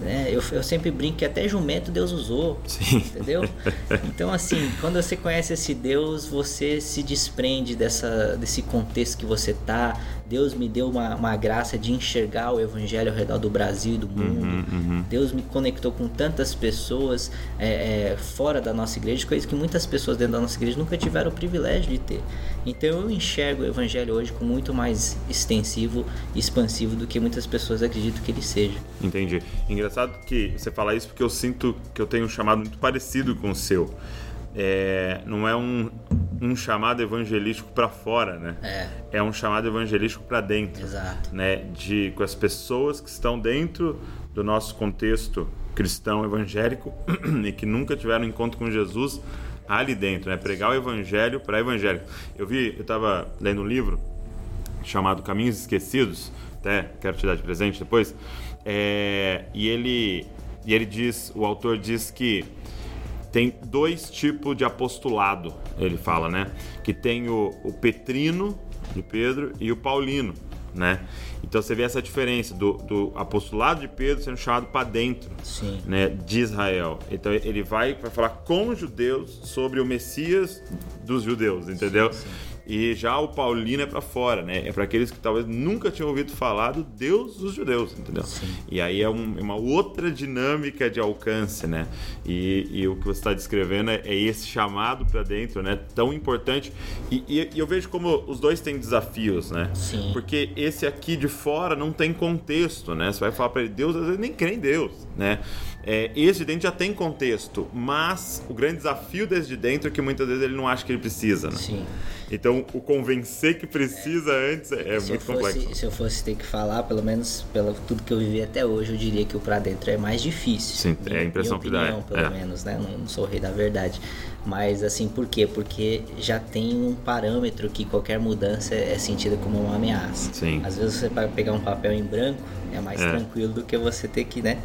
né? Eu, eu sempre brinco que até jumento Deus usou, Sim. entendeu? Então assim, quando você conhece esse Deus, você se desprende dessa, desse contexto que você tá. Deus me deu uma, uma graça de enxergar o Evangelho ao redor do Brasil e do mundo. Uhum, uhum. Deus me conectou com tantas pessoas é, é, fora da nossa igreja, coisas que muitas pessoas dentro da nossa igreja nunca tiveram o privilégio de ter. Então eu enxergo o Evangelho hoje com muito mais extensivo e expansivo do que muitas pessoas acreditam que ele seja. Entendi. Engraçado que você fala isso porque eu sinto que eu tenho um chamado muito parecido com o seu. É, não é um, um chamado evangelístico para fora, né? É. é um chamado evangelístico para dentro. Exato. Né? De com as pessoas que estão dentro do nosso contexto cristão evangélico e que nunca tiveram encontro com Jesus ali dentro, né? Pregar o evangelho para evangélico. Eu vi, eu estava lendo um livro chamado Caminhos Esquecidos, até quero te dar de presente depois. É, e ele e ele diz, o autor diz que tem dois tipos de apostolado, ele fala, né? Que tem o, o Petrino de Pedro e o Paulino, né? Então você vê essa diferença do, do apostolado de Pedro sendo chamado para dentro né, de Israel. Então ele vai para falar com os judeus sobre o Messias dos judeus, entendeu? Sim, sim. E já o Paulino é para fora, né? É para aqueles que talvez nunca tinham ouvido falar do Deus dos judeus, entendeu? Sim. E aí é um, uma outra dinâmica de alcance, né? E, e o que você está descrevendo é, é, esse chamado para dentro, né? Tão importante. E, e, e, eu vejo como os dois têm desafios, né? Sim. Porque esse aqui de fora não tem contexto, né? Você vai falar para ele, Deus às vezes nem crê em Deus, né? É, esse de dentro já tem contexto, mas o grande desafio desse de dentro é que muitas vezes ele não acha que ele precisa, né? Sim. Então, o convencer que precisa é. antes é, se muito fosse, complexo. Se eu fosse ter que falar, pelo menos pelo tudo que eu vivi até hoje, eu diria que o pra dentro é mais difícil. Sim, é a impressão minha opinião, que dá. É. Pelo menos, né? Não, não, sou o rei da verdade. Mas, assim, por quê? Porque já tem um parâmetro que qualquer mudança é sentida como uma ameaça. Sim. Às vezes você vai pegar um papel em branco, é mais é. tranquilo do que você ter que, né?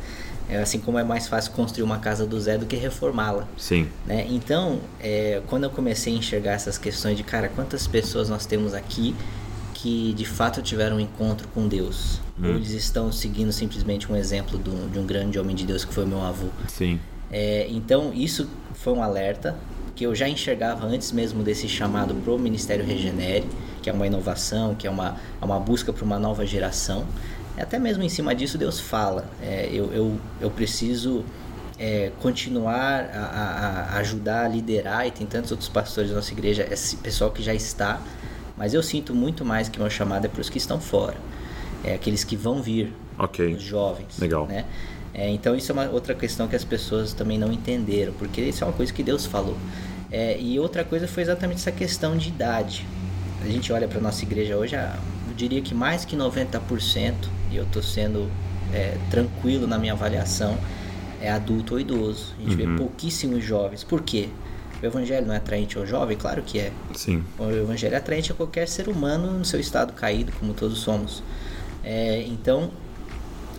É assim como é mais fácil construir uma casa do zero do que reformá-la. Sim. Né? Então, é, quando eu comecei a enxergar essas questões de, cara, quantas pessoas nós temos aqui que de fato tiveram um encontro com Deus? Hum. Ou eles estão seguindo simplesmente um exemplo do, de um grande homem de Deus que foi meu avô? Sim. É, então, isso foi um alerta que eu já enxergava antes mesmo desse chamado pro Ministério Regenere, que é uma inovação, que é uma, é uma busca para uma nova geração. Até mesmo em cima disso, Deus fala: é, eu, eu, eu preciso é, continuar a, a, ajudar a liderar, e tem tantos outros pastores da nossa igreja, esse pessoal que já está, mas eu sinto muito mais que meu chamado é para os que estão fora, é aqueles que vão vir, okay. os jovens. Legal. Né? É, então, isso é uma outra questão que as pessoas também não entenderam, porque isso é uma coisa que Deus falou. É, e outra coisa foi exatamente essa questão de idade. A gente olha para nossa igreja hoje, eu diria que mais que 90% e eu estou sendo é, tranquilo na minha avaliação, é adulto ou idoso. A gente uhum. vê pouquíssimos jovens. Por quê? O evangelho não é atraente ao jovem? Claro que é. Sim. O evangelho é atraente a qualquer ser humano no seu estado caído, como todos somos. É, então,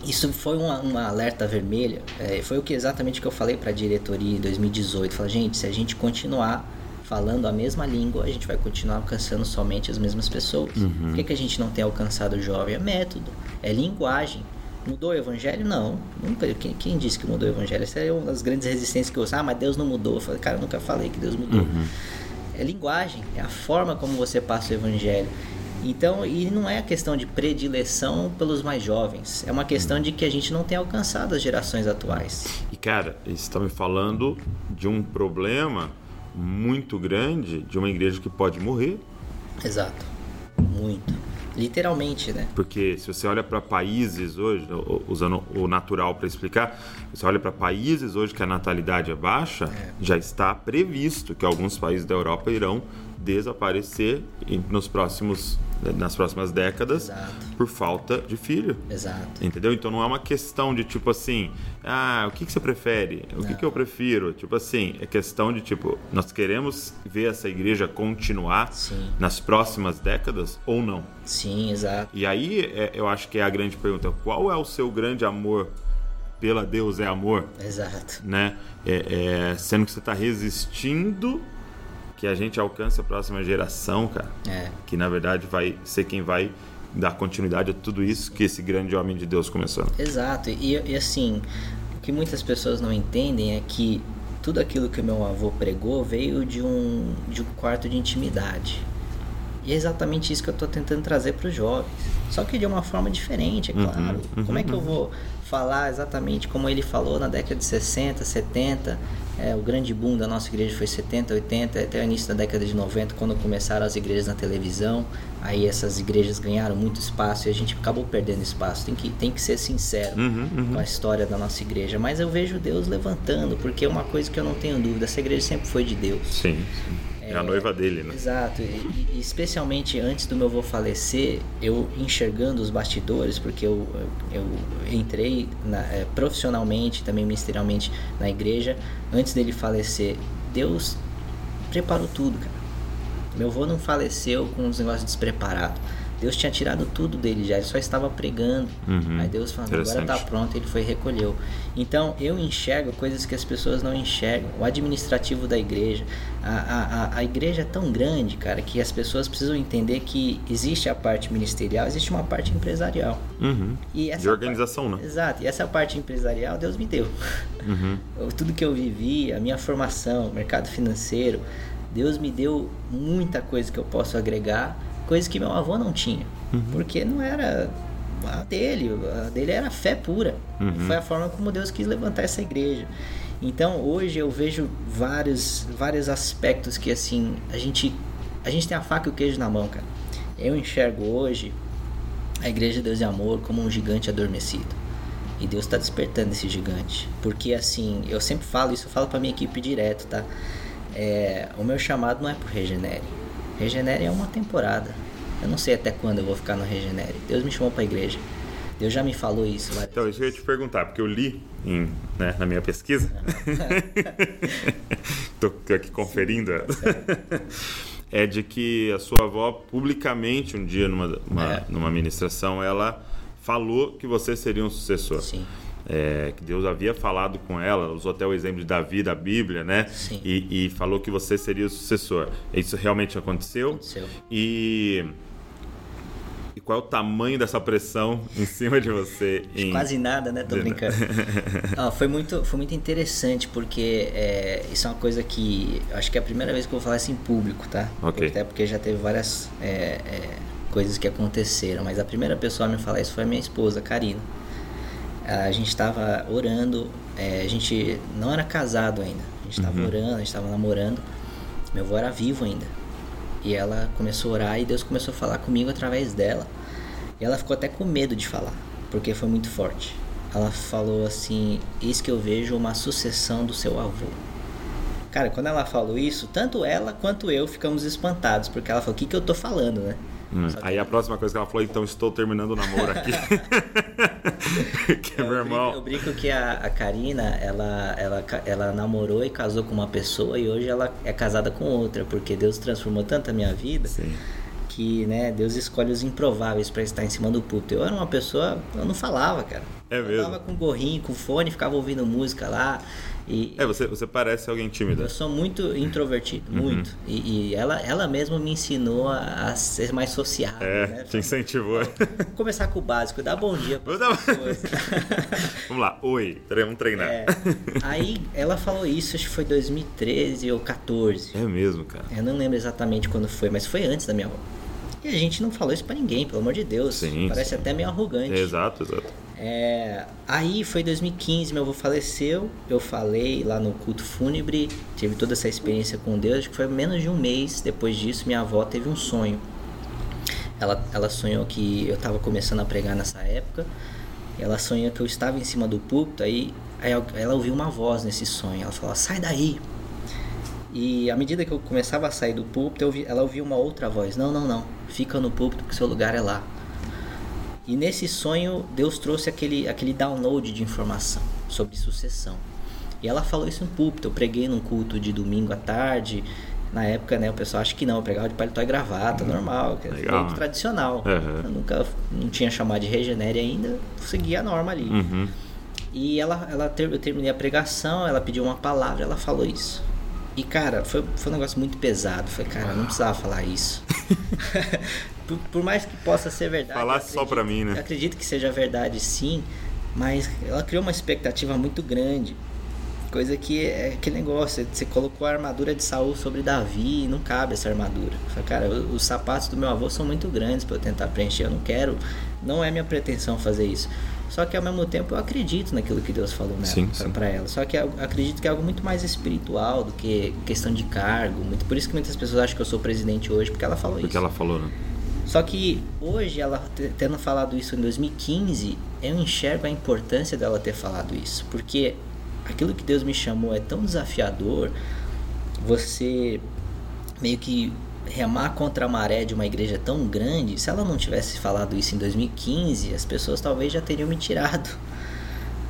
isso foi uma, uma alerta vermelha. É, foi o que exatamente que eu falei para a diretoria em 2018. Falei, gente, se a gente continuar falando a mesma língua, a gente vai continuar alcançando somente as mesmas pessoas. Uhum. Por que, que a gente não tem alcançado o jovem? É método, é linguagem. Mudou o evangelho? Não. Nunca. Quem, quem disse que mudou o evangelho? Essa é uma das grandes resistências que eu uso. Ah, mas Deus não mudou. Eu falei, cara, eu nunca falei que Deus mudou. Uhum. É linguagem, é a forma como você passa o evangelho. Então, e não é a questão de predileção pelos mais jovens, é uma questão de que a gente não tem alcançado as gerações atuais. E cara, você está me falando de um problema muito grande de uma igreja que pode morrer. Exato. Muito. Literalmente, né? Porque se você olha para países hoje, usando o natural para explicar, você olha para países hoje que a natalidade é baixa, é. já está previsto que alguns países da Europa irão desaparecer nos próximos nas próximas décadas Exato. por falta de filho. Exato. Entendeu? Então não é uma questão de tipo assim, ah, o que, que você prefere? O que, que eu prefiro? Tipo assim, é questão de tipo, nós queremos ver essa igreja continuar Sim. nas próximas décadas ou não? Sim, exato. E aí é, eu acho que é a grande pergunta: qual é o seu grande amor pela Deus é amor? Exato. Né? É, é, sendo que você está resistindo que a gente alcance a próxima geração, cara. É. Que na verdade vai ser quem vai dar continuidade a tudo isso que esse grande homem de Deus começou. Exato. E, e assim, o que muitas pessoas não entendem é que tudo aquilo que meu avô pregou veio de um, de um quarto de intimidade. E é exatamente isso que eu estou tentando trazer para os jovens. Só que de uma forma diferente, é claro. Uhum, uhum, como é que eu vou falar exatamente como ele falou na década de 60, 70? É, o grande boom da nossa igreja foi 70, 80, até o início da década de 90, quando começaram as igrejas na televisão. Aí essas igrejas ganharam muito espaço e a gente acabou perdendo espaço. Tem que, tem que ser sincero uhum, uhum. com a história da nossa igreja. Mas eu vejo Deus levantando, porque é uma coisa que eu não tenho dúvida: essa igreja sempre foi de Deus. Sim. É, a noiva dele, né? Exato. E, e, especialmente antes do meu avô falecer, eu enxergando os bastidores, porque eu, eu entrei na, é, profissionalmente, também ministerialmente na igreja, antes dele falecer. Deus preparou tudo, cara. Meu avô não faleceu com os negócios despreparados. Deus tinha tirado tudo dele já, ele só estava pregando. Uhum, Aí Deus falou, agora está pronto, ele foi e recolheu. Então eu enxergo coisas que as pessoas não enxergam. O administrativo da igreja. A, a, a igreja é tão grande, cara, que as pessoas precisam entender que existe a parte ministerial, existe uma parte empresarial. Uhum. E essa De organização, parte, né? Exato. E essa parte empresarial Deus me deu. Uhum. Tudo que eu vivi, a minha formação, mercado financeiro, Deus me deu muita coisa que eu posso agregar coisa que meu avô não tinha, uhum. porque não era a dele, a dele era fé pura. Uhum. Foi a forma como Deus quis levantar essa igreja. Então hoje eu vejo vários, vários aspectos que assim a gente a gente tem a faca e o queijo na mão, cara. Eu enxergo hoje a igreja de Deus e Amor como um gigante adormecido. E Deus está despertando esse gigante. Porque assim, eu sempre falo isso, eu falo para minha equipe direto, tá? É, o meu chamado não é pro Regenere. Regenere é uma temporada. Eu não sei até quando eu vou ficar no Regenere. Deus me chamou para a igreja. Deus já me falou isso. Então, isso eu ia te perguntar, porque eu li em, né, na minha pesquisa. Estou aqui conferindo. é de que a sua avó, publicamente, um dia, numa, uma, É. numa ministração, ela falou que você seria um sucessor. Sim. É, que Deus havia falado com ela, usou até o exemplo de Davi da Bíblia, né? Sim. E, e falou que você seria o sucessor. Isso realmente aconteceu? Aconteceu. E, e qual é o tamanho dessa pressão em cima de você? Em... Quase nada, né? Tô brincando. Ó, foi, muito, foi muito interessante, porque é, isso é uma coisa que. Acho que é a primeira vez que eu vou falar isso em público, tá? Ok. Até porque já teve várias é, é, coisas que aconteceram, mas a primeira pessoa a me falar isso foi a minha esposa, Karina. A gente estava orando, é, a gente não era casado ainda, a gente estava Uhum. orando, a gente estava namorando. Meu avô era vivo ainda. E ela começou a orar e Deus começou a falar comigo através dela. E ela ficou até com medo de falar, porque foi muito forte. Ela falou assim: Eis que eu vejo uma sucessão do seu avô. Cara, quando ela falou isso, tanto ela quanto eu ficamos espantados, porque ela falou: O que, que eu tô falando, né? Hum, Aí a próxima coisa que ela falou, então estou terminando o namoro aqui. que Eu meu brinco, eu irmão. brinco que a, a Karina, ela, ela, ela namorou e casou com uma pessoa e hoje ela é casada com outra, porque Deus transformou tanto a minha vida Sim. que né, Deus escolhe os improváveis para estar em cima do púlpito. Eu era uma pessoa, eu não falava, cara. É eu mesmo? tava com gorrinho, com fone, ficava ouvindo música lá. E É, você, você parece alguém tímido. eu sou muito introvertido, muito. E, e ela, ela mesma me ensinou a, a ser mais sociável. É, né? te incentivou. Vou começar com o básico, dá bom dia para dar-. Vamos lá, oi, vamos treinar. É. Aí ela falou isso, acho que foi 2013 ou 14. É mesmo, cara. Eu não lembro exatamente quando foi, mas foi antes da minha avó. E a gente não falou isso pra ninguém, pelo amor de Deus. Sim, Parece sim. até meio arrogante. Exato, exato. É, aí foi 2015, meu avô faleceu. Eu falei lá no culto fúnebre, tive toda essa experiência com Deus. Acho que foi menos de um mês depois disso, minha avó teve um sonho. Ela, ela sonhou que eu estava começando a pregar nessa época. Ela sonhou que eu estava em cima do púlpito. Aí, aí ela ouviu uma voz nesse sonho. Ela falou: Sai daí. E à medida que eu começava a sair do púlpito, ouvi- ela ouvia uma outra voz: Não, não, não. Fica no púlpito porque seu lugar é lá. E nesse sonho, Deus trouxe aquele, aquele download de informação sobre sucessão. E ela falou isso em púlpito. Eu preguei num culto de domingo à tarde. Na época, né, o pessoal acha que não, eu pregava de paletó e gravata, normal, que é legal, né? tradicional. Uhum. Eu nunca não tinha chamado de regenere ainda, seguia a norma ali. Uhum. E ela, ela ter- eu terminei a pregação, ela pediu uma palavra, ela falou isso. E cara, foi, foi um negócio muito pesado. Foi, cara, não precisava falar isso. por, por mais que possa ser verdade. Falar eu só acredito- pra mim, né? Acredito que seja verdade sim, mas ela criou uma expectativa muito grande. Coisa que é aquele negócio, você colocou a armadura de Saul sobre Davi e não cabe essa armadura. Cara, os sapatos do meu avô são muito grandes para eu tentar preencher, eu não quero, não é minha pretensão fazer isso. Só que ao mesmo tempo eu acredito naquilo que Deus falou sim. pra ela. Só que eu acredito que é algo muito mais espiritual do que questão de cargo. Muito, por isso que muitas pessoas acham que eu sou presidente hoje, porque ela falou Porque isso. ela falou, né? Só que hoje, ela te- tendo falado isso em 2015, eu enxergo a importância dela ter falado isso. Porque aquilo que Deus me chamou é tão desafiador, você meio que remar contra a maré de uma igreja tão grande. Se ela não tivesse falado isso em 2015, as pessoas talvez já teriam me tirado.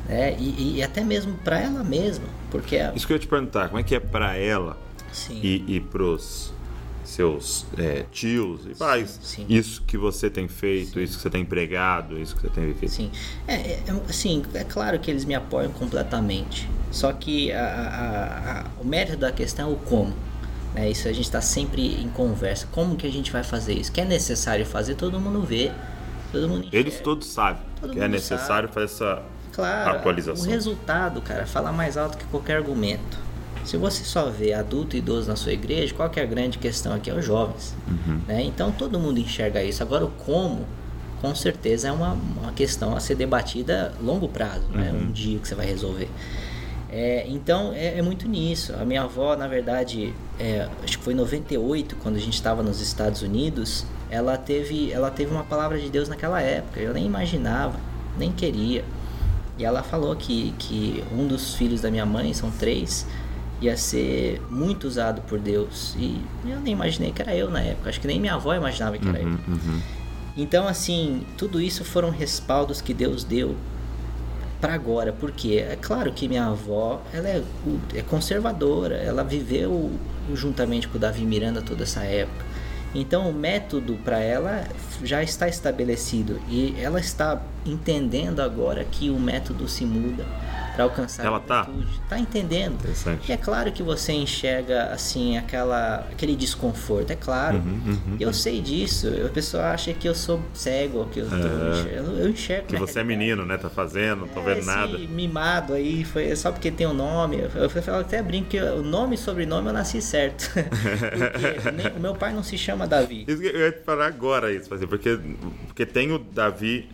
Né? E, e até mesmo para ela mesma. Porque. a- Isso que eu ia te perguntar, como é que é pra ela Sim. e, e pros seus é, tios e pais, sim. isso que você tem feito, isso que você tem pregado, isso que você tem feito? Sim. É, é, é, assim, é claro que eles me apoiam completamente. Só que a- a- a- o mérito da questão é o como. Né? Isso a gente está sempre em conversa. Como que a gente vai fazer isso? Que é necessário fazer, todo mundo vê. Todo mundo enxerga. Eles todos sabem Todo que é necessário fazer essa Claro, atualização. o resultado, cara, fala mais alto que qualquer argumento. Se você só vê adulto e idoso na sua igreja, qual que é a grande questão aqui? É os jovens. Uhum. Né? Então todo mundo enxerga isso. Agora o como, com certeza é uma, uma questão a ser debatida a longo prazo, não é Uhum. um dia que você vai resolver. É, então é, é muito nisso. A minha avó, na verdade, é, acho que foi em 98, quando a gente estava nos Estados Unidos, ela teve, ela teve uma palavra de Deus naquela época. Eu nem imaginava, nem queria. E ela falou que, que um dos filhos da minha mãe, são três, ia ser muito usado por Deus. E eu nem imaginei que era eu na época. Acho que nem minha avó imaginava que era eu. Uhum, uhum. Então, assim, tudo isso foram respaldos que Deus deu para agora, porque é claro que minha avó, ela é, é conservadora, ela viveu juntamente com o Davi Miranda toda essa época. Então, o método para ela já está estabelecido e ela está entendendo agora que o método se muda para alcançar Ela a tá? Tá entendendo? E é claro que você enxerga assim aquela aquele desconforto, é claro. Uhum, uhum. E eu sei disso. A pessoa acha que eu sou cego, que eu, tô É. enxergando, eu enxergo. Que você é realidade. menino, né? Tá fazendo, não tô É, vendo esse nada. mimado aí, foi só porque tem um nome. Eu, eu, até brinco que o nome e sobrenome eu nasci certo. porque nem- o meu pai não se chama Davi, Isso que eu ia te falar agora isso, assim, porque, porque tem o Davi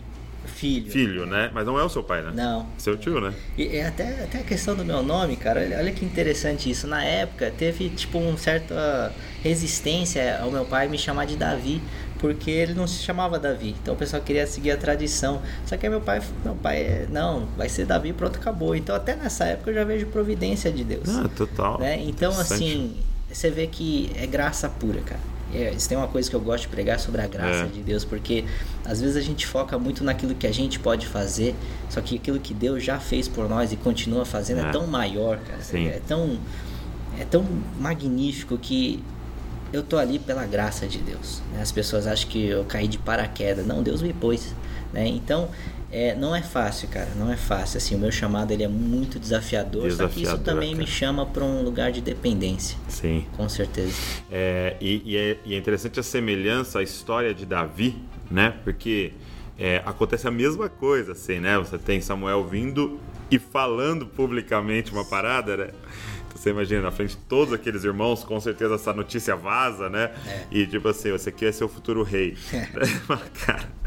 filho. filho, né? Mas não é o seu pai, né? Não. Seu tio, né? E é até, até a questão do meu nome, cara, olha, que interessante isso. Na época teve tipo uma certa resistência ao meu pai me chamar de Davi, porque ele não se chamava Davi. Então o pessoal queria seguir a tradição. Só que aí meu pai, meu pai, é, não, vai ser Davi, pronto, acabou. Então até nessa época eu já vejo providência de Deus. Ah, total. né? Então assim, você vê que é graça pura, cara. É, isso tem uma coisa que eu gosto de pregar sobre a graça É. de Deus, porque às vezes a gente foca muito naquilo que a gente pode fazer, só que aquilo que Deus já fez por nós e continua fazendo é, É. tão maior, cara. Sim. É tão é tão magnífico que eu tô ali pela graça de Deus. Né? As pessoas acham que eu caí de paraquedas. Não, Deus me pôs. Né? Então, é, não é fácil, cara. Não é fácil. Assim, o meu chamado ele é muito desafiador, desafiador só que isso também cara. me chama para um lugar de dependência. Sim. Com certeza. É, e, e, é, e, é, interessante a semelhança, a história de Davi, né? Porque é, acontece a mesma coisa, assim, né? Você tem Samuel vindo e falando publicamente uma parada, né? Então, você imagina, na frente de todos aqueles irmãos, com certeza essa notícia vaza, né? É. E tipo assim, você aqui é seu futuro rei. É. Cara.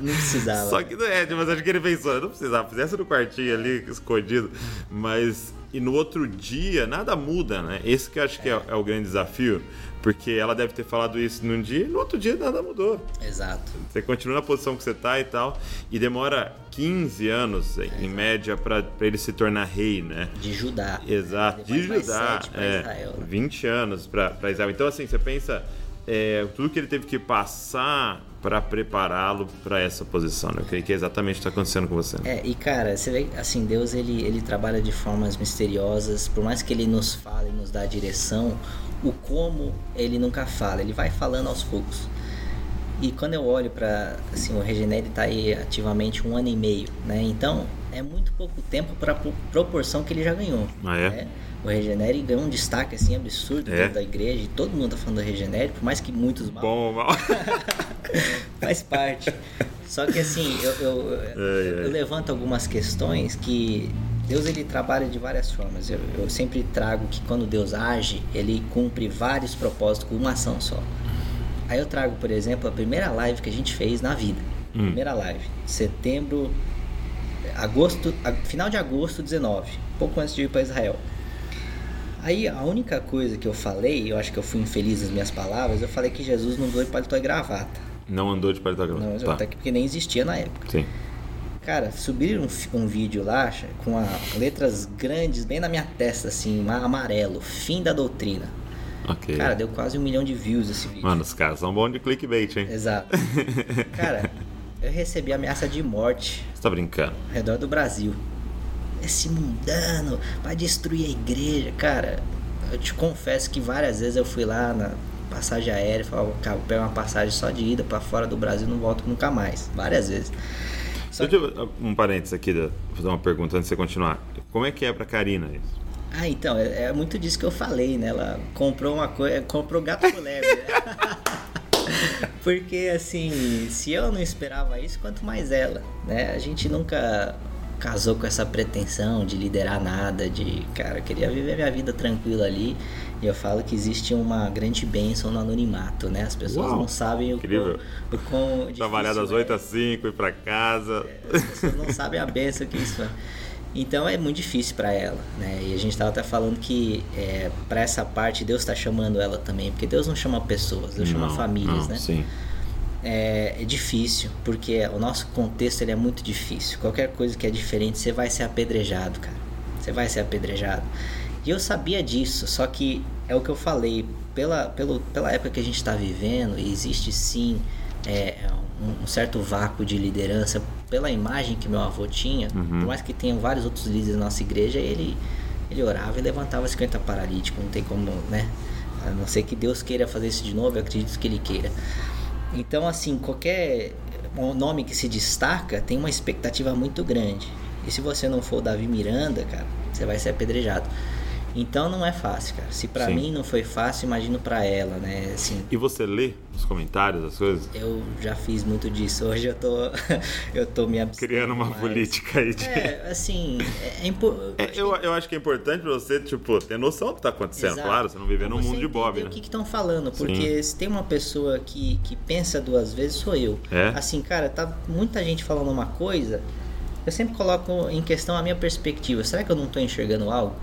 Não precisava. Só que não é, mas acho que ele pensou, não precisava, fizesse no quartinho ali, escondido. Mas, e no outro dia, nada muda, né? Esse que eu acho que é, é o grande desafio. Porque ela deve ter falado isso num dia e no outro dia nada mudou. Exato. Você continua na posição que você está e tal. E demora 15 anos, é, em média, para ele se tornar rei, né? De Judá. Exato, de Judá. É, Israel, né? 20 anos para Israel. Então, assim, você pensa é, tudo que ele teve que passar para prepará-lo para essa posição. Né? Eu creio que é exatamente o que está acontecendo com você. É, e cara, você vê, assim, Deus ele, ele trabalha de formas misteriosas, por mais que ele nos fale, nos dá direção, o como ele nunca fala, ele vai falando aos poucos. E quando eu olho para assim, o Regenere está aí ativamente um ano e meio, né? Então é muito pouco tempo para a proporção que ele já ganhou. Ah, é? Né? O Regenere ganhou um destaque assim absurdo é. dentro da igreja e todo mundo tá falando do Regenere, por mais que muitos mal. Bom, mal. Faz parte. Só que assim, eu, eu, é, eu levanto algumas questões que Deus ele trabalha de várias formas. Eu, eu, sempre trago que quando Deus age, ele cumpre vários propósitos com uma ação só. Aí eu trago, por exemplo, a primeira live que a gente fez na vida. Hum. Primeira live, setembro, agosto, final de agosto 19, pouco antes de ir para Israel. Aí a única coisa que eu falei, eu acho que eu fui infeliz nas minhas palavras, eu falei que Jesus não andou de paletó e gravata. Não andou de paletó e gravata. Não, tá. até porque nem existia na época. Sim. Cara, subiram um, um, vídeo lá com a, letras grandes bem na minha testa, assim, amarelo, fim da doutrina. Ok. Cara, deu quase um milhão de views esse vídeo. Mano, os caras são bons de clickbait, hein? Exato. Cara, eu recebi ameaça de morte. Você tá brincando? Ao redor do Brasil. Esse mundano vai destruir a igreja. Cara, eu te confesso que várias vezes eu fui lá na passagem aérea e falava, cara, pego uma passagem só de ida para fora do Brasil não volto nunca mais. Várias vezes. Só Deixa eu, um parênteses aqui, vou fazer uma pergunta antes de você continuar. Como é que é pra Karina isso? Ah, então, é, é muito disso que eu falei, né? Ela comprou uma coisa, comprou gato por leve, né? Porque, assim, se eu não esperava isso, quanto mais ela, né? A gente nunca casou com essa pretensão de liderar nada, de, cara, eu queria viver minha vida tranquila ali. E eu falo que existe uma grande bênção no anonimato, né? As pessoas Uau, não sabem o incrível. quão, o Trabalhar das 8 às 5, ir para casa. É, as pessoas não sabem a bênção que isso é. Então é muito difícil para ela, né? E a gente estava até falando que é, para essa parte Deus está chamando ela também, porque Deus não chama pessoas, Deus não, chama famílias, não, né? Sim. É, é, difícil, porque o nosso contexto ele é muito difícil. Qualquer coisa que é diferente, você vai ser apedrejado, cara. Você vai ser apedrejado. E eu sabia disso, só que é o que eu falei, pela, pelo, pela época que a gente está vivendo, existe sim é, um, um, certo vácuo de liderança pela imagem que meu avô tinha, uhum. por mais que tenha vários outros líderes na nossa igreja, ele, ele orava e levantava 50 paralíticos, não tem como, né? A não ser que Deus queira fazer isso de novo, eu acredito que Ele queira. Então, assim, qualquer nome que se destaca tem uma expectativa muito grande. E se você não for o Davi Miranda, cara, você vai ser apedrejado. Então não é fácil, cara. Se para mim não foi fácil, imagino para ela, né? Assim, e você lê os comentários, as coisas? Eu já fiz muito disso. Hoje eu tô eu tô me criando uma mais. política aí de É, assim, é, é, impo... é eu, eu acho que é importante você, tipo, ter noção do que tá acontecendo. Exato. Claro, você não viver num mundo de Bob, né? O que estão falando? Porque Sim. se tem uma pessoa que, que pensa duas vezes, sou eu. É? Assim, cara, tá muita gente falando uma coisa, eu sempre coloco em questão a minha perspectiva. Será que eu não tô enxergando algo?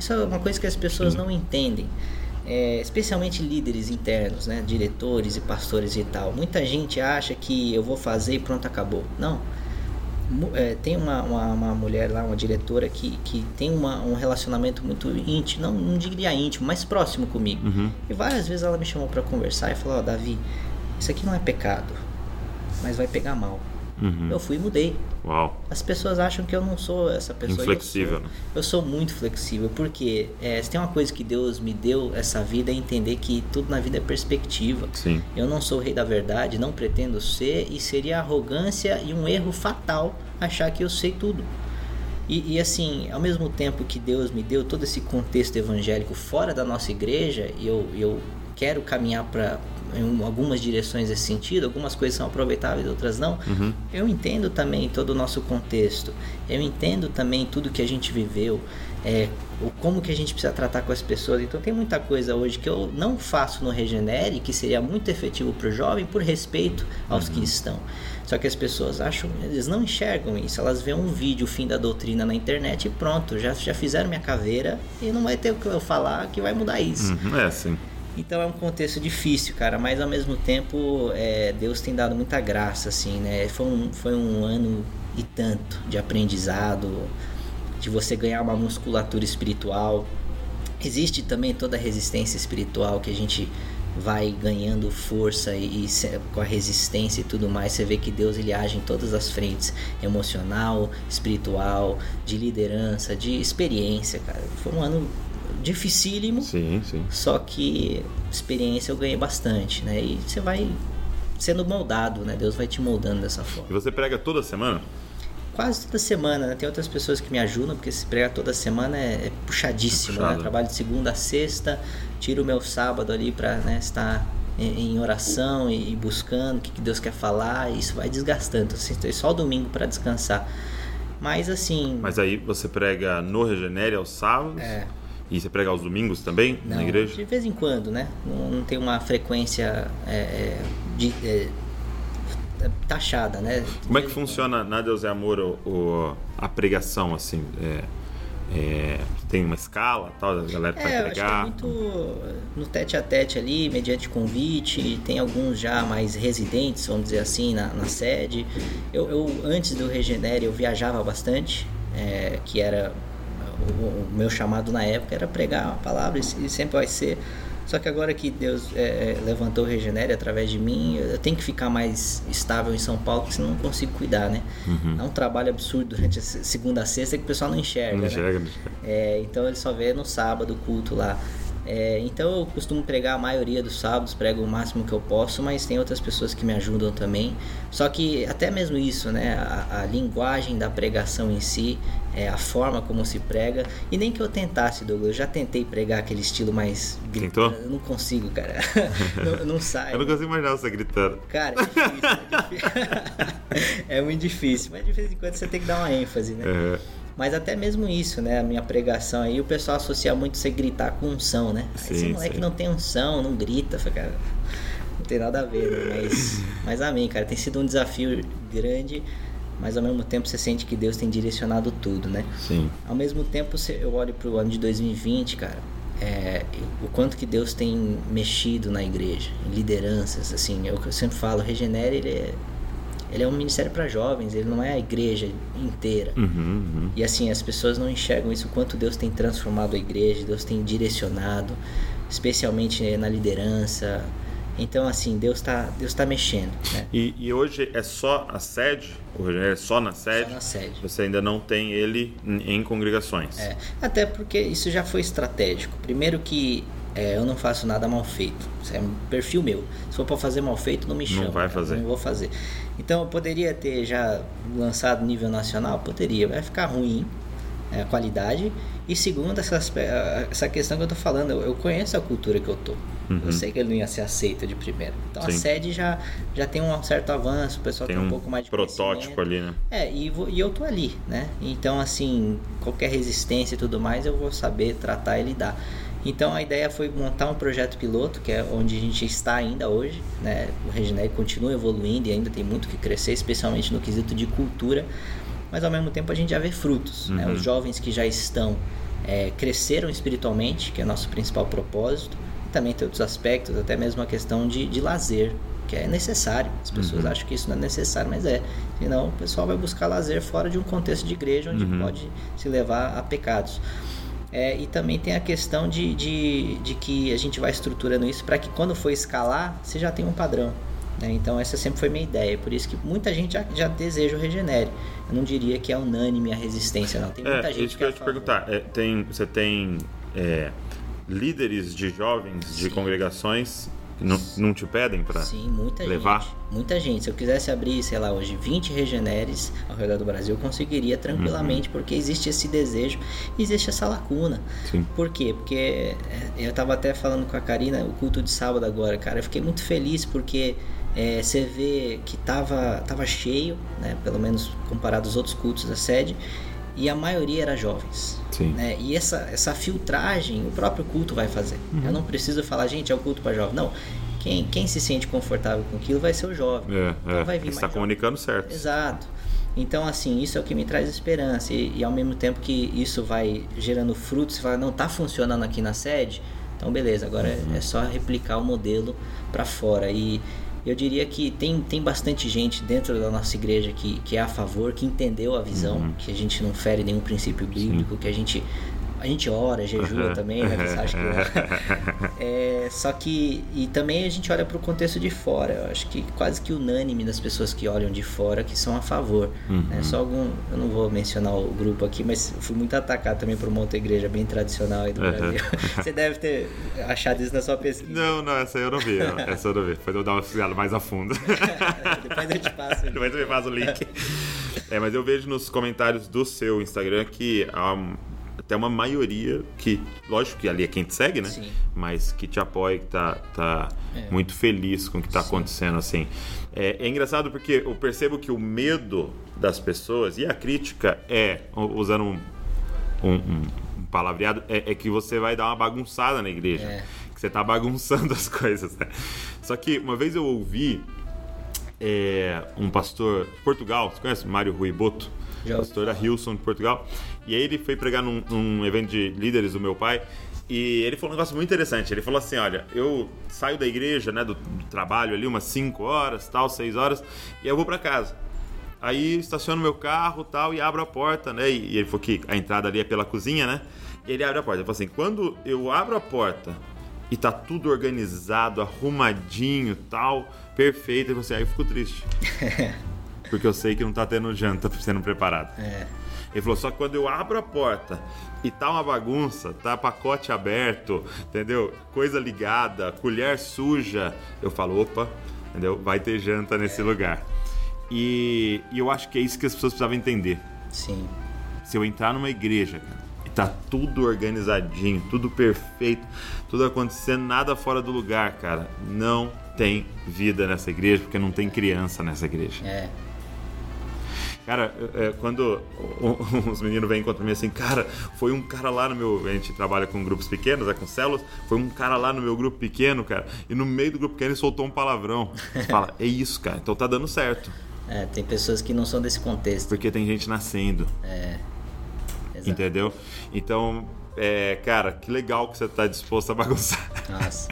Isso é uma coisa que as pessoas não entendem. É, especialmente líderes internos, né? diretores e pastores e tal. Muita gente acha que eu vou fazer e pronto, acabou. Não. É, tem uma, uma, uma, mulher lá, uma diretora, que, que tem uma, um relacionamento muito íntimo, não, não diria íntimo, mas próximo comigo. Uhum. E várias vezes ela me chamou para conversar e falou: oh, Davi, isso aqui não é pecado, mas vai pegar mal. Uhum. Eu fui e mudei. Uau. As pessoas acham que eu não sou essa pessoa. e eu Inflexível, sou. né? Eu sou muito flexível, porque é, se tem uma coisa que Deus me deu essa vida é entender que tudo na vida é perspectiva. Sim. Eu não sou o rei da verdade, não pretendo ser, e seria arrogância e um erro fatal achar que eu sei tudo. E, e, assim, ao mesmo tempo que Deus me deu todo esse contexto evangélico fora da nossa igreja, e eu, eu quero caminhar para em algumas direções nesse sentido, algumas coisas são aproveitáveis, outras não. Uhum. Eu entendo também todo o nosso contexto, eu entendo também tudo que a gente viveu, é, o como que a gente precisa tratar com as pessoas. Então tem muita coisa hoje que eu não faço no Regenere, que seria muito efetivo para o jovem, por respeito aos que estão. Só que as pessoas acham, eles não enxergam isso. Elas veem um vídeo, o fim da doutrina na internet e pronto, já, já fizeram minha caveira e não vai ter o que eu falar que vai mudar isso. Uhum, É, sim. Então é um contexto difícil, cara, mas ao mesmo tempo é, Deus tem dado muita graça, assim, né? Foi um, foi um ano e tanto de aprendizado, de você ganhar uma musculatura espiritual. Existe também toda a resistência espiritual que a gente vai ganhando força e, e com a resistência e tudo mais, você vê que Deus ele age em todas as frentes, emocional, espiritual, de liderança, de experiência, cara. Foi um ano dificílimo, Sim, sim. só que experiência eu ganhei bastante, né? E você vai sendo moldado, né? Deus vai te moldando dessa E forma. você prega toda semana? Quase toda semana, né? Tem outras pessoas que me ajudam, porque se pregar toda semana é, é puxadíssimo, É puxado. né? Trabalho de segunda a sexta, tiro o meu sábado ali pra né, estar em, oração e, e buscando o que, Deus quer falar, e isso vai desgastando. Assim, tem só o domingo para descansar. Mas assim. Mas aí você prega no Regenere aos sábados? É. E você prega aos domingos também na Não, igreja? De vez em quando, né? Não, não tem uma frequência é, é, de, é, taxada, né? Como é De que funciona na Deus é Amor o, o- a pregação, assim? É, é, tem uma escala tal, a galera É, vai é pregar? muito no tete a tete ali, mediante convite. Tem alguns já mais residentes, vamos dizer assim, na, na sede. Eu, eu, antes do Regenere, eu viajava bastante, é, que era o, meu chamado na época era pregar a palavra e se- sempre vai ser. Só que agora que Deus é, é, levantou o Regenere através de mim, eu tenho que ficar mais estável em São Paulo, porque senão não consigo cuidar, né? É um trabalho absurdo durante a se- segunda a sexta que o pessoal não enxerga. Não né? enxerga, não enxerga. É, então ele só vê no sábado o culto lá. É, então eu costumo pregar a maioria dos sábados, prego o máximo que eu posso, mas tem outras pessoas que me ajudam também. Só que até mesmo isso, né? A, a linguagem da pregação em si, é, a forma como se prega. E nem que eu tentasse, Douglas, eu já tentei pregar aquele estilo mais Tentou? Eu não consigo, cara. não, não sai. Eu não consigo imaginar você gritando. Cara, é difícil, é difícil. é muito difícil, mas de vez em quando você tem que dar uma ênfase, né? É, Mas até mesmo isso, né? A minha pregação aí, o pessoal associa muito você gritar com unção, né? Aí esse Sim, moleque sim. não tem unção, não grita, cara. Não tem nada a ver, né? Mas, mas amém, cara. Tem sido um desafio grande, mas ao mesmo tempo você sente que Deus tem direcionado tudo, né? sim. Ao mesmo tempo, eu olho pro ano de 2020, cara, é, o quanto que Deus tem mexido na igreja, em lideranças, assim, eu, eu sempre falo, Regenere, ele é, ele é um ministério para jovens, ele não é a igreja inteira. Uhum, uhum. E assim, as pessoas não enxergam isso, o quanto Deus tem transformado a igreja, Deus tem direcionado, especialmente eh, na liderança. Então, assim, Deus está Deus tá mexendo, né? E, e hoje é só a sede? Regenere é só na sede? Só na sede. Você ainda não tem ele em em congregações? É, até porque isso já foi estratégico. Primeiro que é, eu não faço nada mal feito. Isso é um perfil meu. Se for para fazer mal feito, não me Não chama. vai cara. fazer. Não vou fazer. Então eu poderia ter já lançado nível nacional? Poderia. Vai ficar ruim é, a qualidade. E segundo, essa, essa questão que eu tô falando, eu, eu conheço a cultura que eu tô. Eu sei que ele não ia ser aceito de primeira. Então a Uhum. Sim. sede já, já tem um certo avanço, o pessoal Tem tem, um, um pouco mais de protótipo ali, né? É, e, vou- e eu tô ali, né? Então, assim, qualquer resistência e tudo mais, eu vou saber tratar e lidar. Então, a ideia foi montar um projeto piloto, que é onde a gente está ainda hoje, né? O Regenere continua evoluindo e ainda tem muito que crescer, especialmente no quesito de cultura, mas ao mesmo tempo a gente já vê frutos, né? Uhum. Os jovens que já estão, é, cresceram espiritualmente, que é nosso principal propósito, e também tem outros aspectos, até mesmo a questão de, de lazer, que é necessário. As pessoas Uhum. acham que isso não é necessário, mas é. Senão o pessoal vai buscar lazer fora de um contexto de igreja onde Uhum. pode se levar a pecados. É, e também tem a questão de, de, de que a gente vai estruturando isso para que quando for escalar, você já tenha um padrão. Né? Então essa sempre foi minha ideia, por isso que muita gente já, já deseja o Regenere. Eu não diria que é unânime a resistência, não. Tem muita é, gente isso que eu ia te perguntar. É, tem, você tem é, líderes de jovens de Sim. congregações não, não te pedem para Sim, muita levar? gente. Muita gente. Se eu quisesse abrir, sei lá, hoje 20 regeneres ao redor do Brasil, eu conseguiria tranquilamente, Uhum. porque existe esse desejo, existe essa lacuna. Sim. Por quê? Porque é, eu tava até falando com a Karina, o culto de sábado agora, cara, eu fiquei muito feliz porque é, você vê que tava, tava cheio, né? Pelo menos comparado aos outros cultos da sede, e a maioria era jovens. Né? E essa, essa filtragem o próprio culto vai fazer. Uhum. Eu não preciso falar, gente, é o culto para jovem. Não. Quem, quem se sente confortável com aquilo vai ser o jovem. É, Então é. vai vir Você está comunicando certo. Exato. Então, assim, isso é o que me traz esperança. E, e ao mesmo tempo que isso vai gerando frutos, você fala, não, tá funcionando aqui na sede, então beleza, agora é- é só replicar o modelo para fora. E eu diria que tem, tem bastante gente dentro da nossa igreja que, que é a favor, que entendeu a visão, que a gente não fere nenhum princípio bíblico, que a gente. A gente ora, jejua Uhum. também, né? Você acha que é, só que e também a gente olha para o contexto de fora. Eu acho que quase que unânime das pessoas que olham de fora que são a favor. né? Só algum, eu não vou mencionar o grupo aqui, mas eu fui muito atacado também por uma outra igreja bem tradicional aí do Uhum. Brasil. Você deve ter achado isso na sua pesquisa. Não, não, essa eu não vi. não. Essa eu não vi. Depois eu dar uma pesquisada mais a fundo. Depois eu te passo. Depois você me faz o link. É, mas eu vejo nos comentários do seu Instagram que um- até uma maioria que, lógico que ali é quem te segue, né? Sim. Mas que te apoia, que tá, tá É. muito feliz com o que tá acontecendo, assim. É, é engraçado porque eu percebo que o medo das pessoas e a crítica é, usando um, um, um- um palavreado, é, é que você vai dar uma bagunçada na igreja. É. Que você tá bagunçando as coisas, né? Só que uma vez eu ouvi é, um pastor de Portugal, você conhece? Mário Rui Boto? Já ouvi pastor da Hilson de Portugal. E aí ele foi pregar num, num evento de líderes do meu pai. E ele falou um negócio muito interessante. Ele falou assim: olha, eu saio da igreja, né, do, do trabalho ali, umas 5 horas, tal, 6 horas, e eu vou para casa. Aí estaciono meu carro tal e abro a porta, né? E, e ele falou que a entrada ali é pela cozinha, né? E ele abre a porta. Ele falou assim: quando eu abro a porta e tá tudo organizado, arrumadinho tal, perfeito, ele falou assim: aí eu fico triste. Porque eu sei que não tá tendo janta sendo preparado. É. Ele falou, só que quando eu abro a porta e tá uma bagunça, tá pacote aberto, entendeu? Coisa ligada, colher suja, eu falo, opa, entendeu? Vai ter janta nesse lugar. E, e eu acho que é isso que as pessoas precisavam entender. Sim. Se eu entrar numa igreja, cara, e tá tudo organizadinho, tudo perfeito, tudo acontecendo, nada fora do lugar, cara, não tem vida nessa igreja, porque não tem criança nessa igreja. É. Cara, é, é, quando os meninos vêm contra mim assim, cara, foi um cara lá no meu. A gente trabalha com grupos pequenos, é com células. Foi um cara lá no meu grupo pequeno, cara, e no meio do grupo pequeno ele soltou um palavrão. Você fala, é isso, cara, então tá dando certo. É, tem pessoas que não são desse contexto. Porque tem gente nascendo, Exato. entendeu? Então, é, cara, que legal que você tá disposto a bagunçar. Nossa.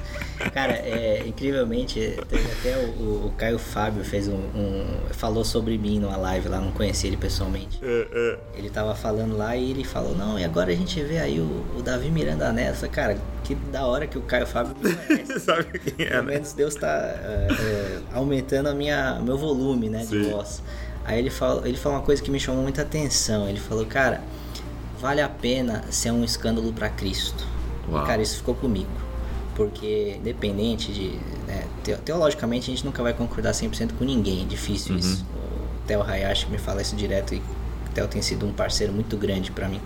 Cara, é, incrivelmente, até o, o Caio Fábio fez um, um- falou sobre mim numa live lá, não conheci ele pessoalmente. É, é. Ele tava falando lá e ele falou, não, e agora a gente vê aí o, o Davi Miranda falei, Cara, que da hora que o Caio Fábio me conhece. Sabe quem é, Pelo né? menos Deus tá é, é, aumentando a minha, meu volume, né, de Sim. voz. Aí ele falou, ele falou uma coisa que me chamou muita atenção. Ele falou, cara, vale a pena ser um escândalo para Cristo. Uau. E, cara, isso ficou comigo. Porque, independente de. Né, teo- teologicamente, a gente nunca vai concordar 100% com ninguém. É difícil Uhum. isso. O Theo Hayashi me fala isso direto e o Theo tem sido um parceiro muito grande para mim.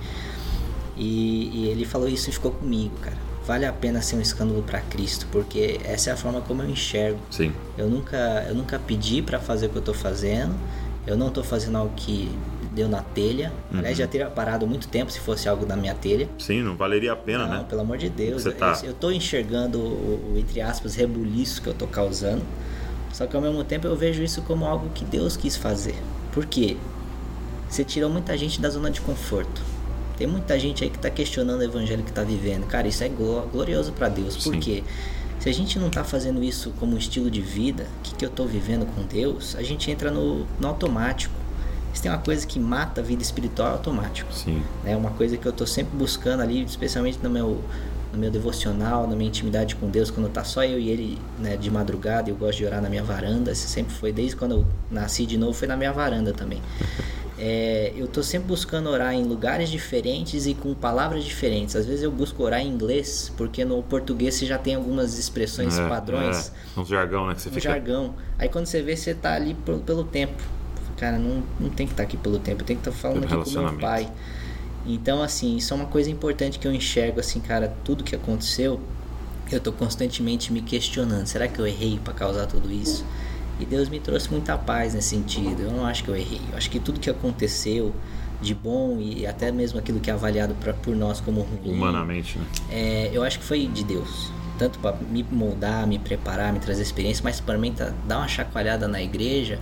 E, e ele falou isso e ficou comigo, cara. Vale a pena ser um escândalo para Cristo, porque essa é a forma como eu enxergo. Sim. Eu nunca, eu nunca pedi para fazer o que eu tô fazendo. Eu não tô fazendo algo que deu na telha. Uhum. Aliás, já teria parado muito tempo se fosse algo na minha telha. Sim, não valeria a pena, Não, né? pelo amor de Deus. Você tá- eu, eu tô enxergando o, o, entre aspas, rebuliço que eu tô causando. Só que ao mesmo tempo eu vejo isso como algo que Deus quis fazer. Por quê? Você tirou muita gente da zona de conforto. Tem muita gente aí que tá questionando o evangelho que tá vivendo. Cara, isso é glo- glorioso para Deus. Por Sim. quê? Se a gente não tá fazendo isso como um estilo de vida, o que, que eu tô vivendo com Deus, a gente entra no, no automático. Se tem uma coisa que mata a vida espiritual, é automático Sim. né? Uma coisa que eu tô sempre buscando ali, especialmente no meu no meu devocional, na minha intimidade com Deus, quando tá só eu e ele né, de madrugada, eu gosto de orar na minha varanda, isso sempre foi, desde quando eu nasci de novo, foi na minha varanda também. É, eu tô sempre buscando orar em lugares diferentes e com palavras diferentes. Às vezes eu busco orar em inglês, porque no português você já tem algumas expressões É, padrões. É, um jargão, né? Que você Um fica. jargão. Aí quando você vê, você tá ali pelo tempo. Cara, não, não tem que estar aqui pelo tempo, eu tenho que estar falando Pelo aqui com meu pai. Então, assim, isso é uma coisa importante que eu enxergo, assim, cara, tudo que aconteceu, eu tô constantemente me questionando. Será que eu errei para causar tudo isso? E Deus me trouxe muita paz nesse sentido. Eu não acho que eu errei. Eu acho que tudo que aconteceu de bom e até mesmo aquilo que é avaliado pra, por nós como ruim, Humanamente, né? é, eu acho que foi de Deus. Tanto para me moldar, me preparar, me trazer experiência, mas para mim tá, dar uma chacoalhada na igreja,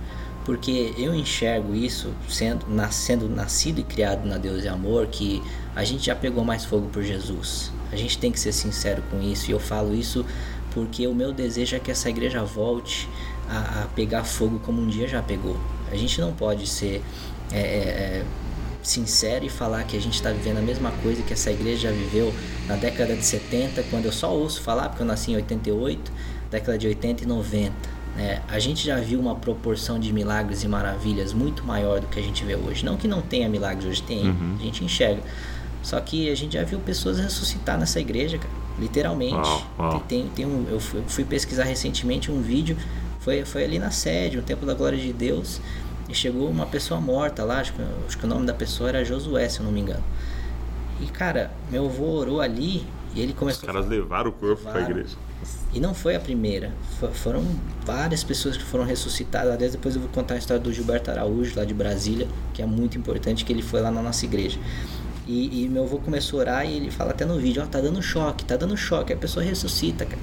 porque eu enxergo isso sendo nascendo nascido e criado na Deus e amor, que a gente já pegou mais fogo por Jesus. A gente tem que ser sincero com isso, e eu falo isso porque o meu desejo é que essa igreja volte a, a pegar fogo como um dia já pegou. A gente não pode ser é, é, é, sincero e falar que a gente está vivendo a mesma coisa que essa igreja já viveu na década de 70, quando eu só ouço falar, porque eu nasci em 88, década de 80 e 90. Né? A gente já viu uma proporção de milagres e maravilhas muito maior do que a gente vê hoje. Não que não tenha milagres hoje, tem, a gente enxerga. Só que a gente já viu pessoas ressuscitar nessa igreja, cara, literalmente. Tem, tem um, eu fui, fui pesquisar recentemente um vídeo, foi, foi ali na sede, o Templo da Glória de Deus, e chegou uma pessoa morta lá, acho que, acho que o nome da pessoa era Josué, se eu não me engano. E cara, meu avô orou ali e ele Os começou a caras levaram o corpo pra Levaram. igreja. e não foi a primeira. Fo- foram várias pessoas que foram ressuscitadas. Aliás, depois eu vou contar a história do Gilberto Araújo, lá de Brasília, que é muito importante, que ele foi lá na nossa igreja. E, e meu avô começou a orar e ele fala até no vídeo, ó, tá dando choque, tá dando choque. A pessoa ressuscita, cara.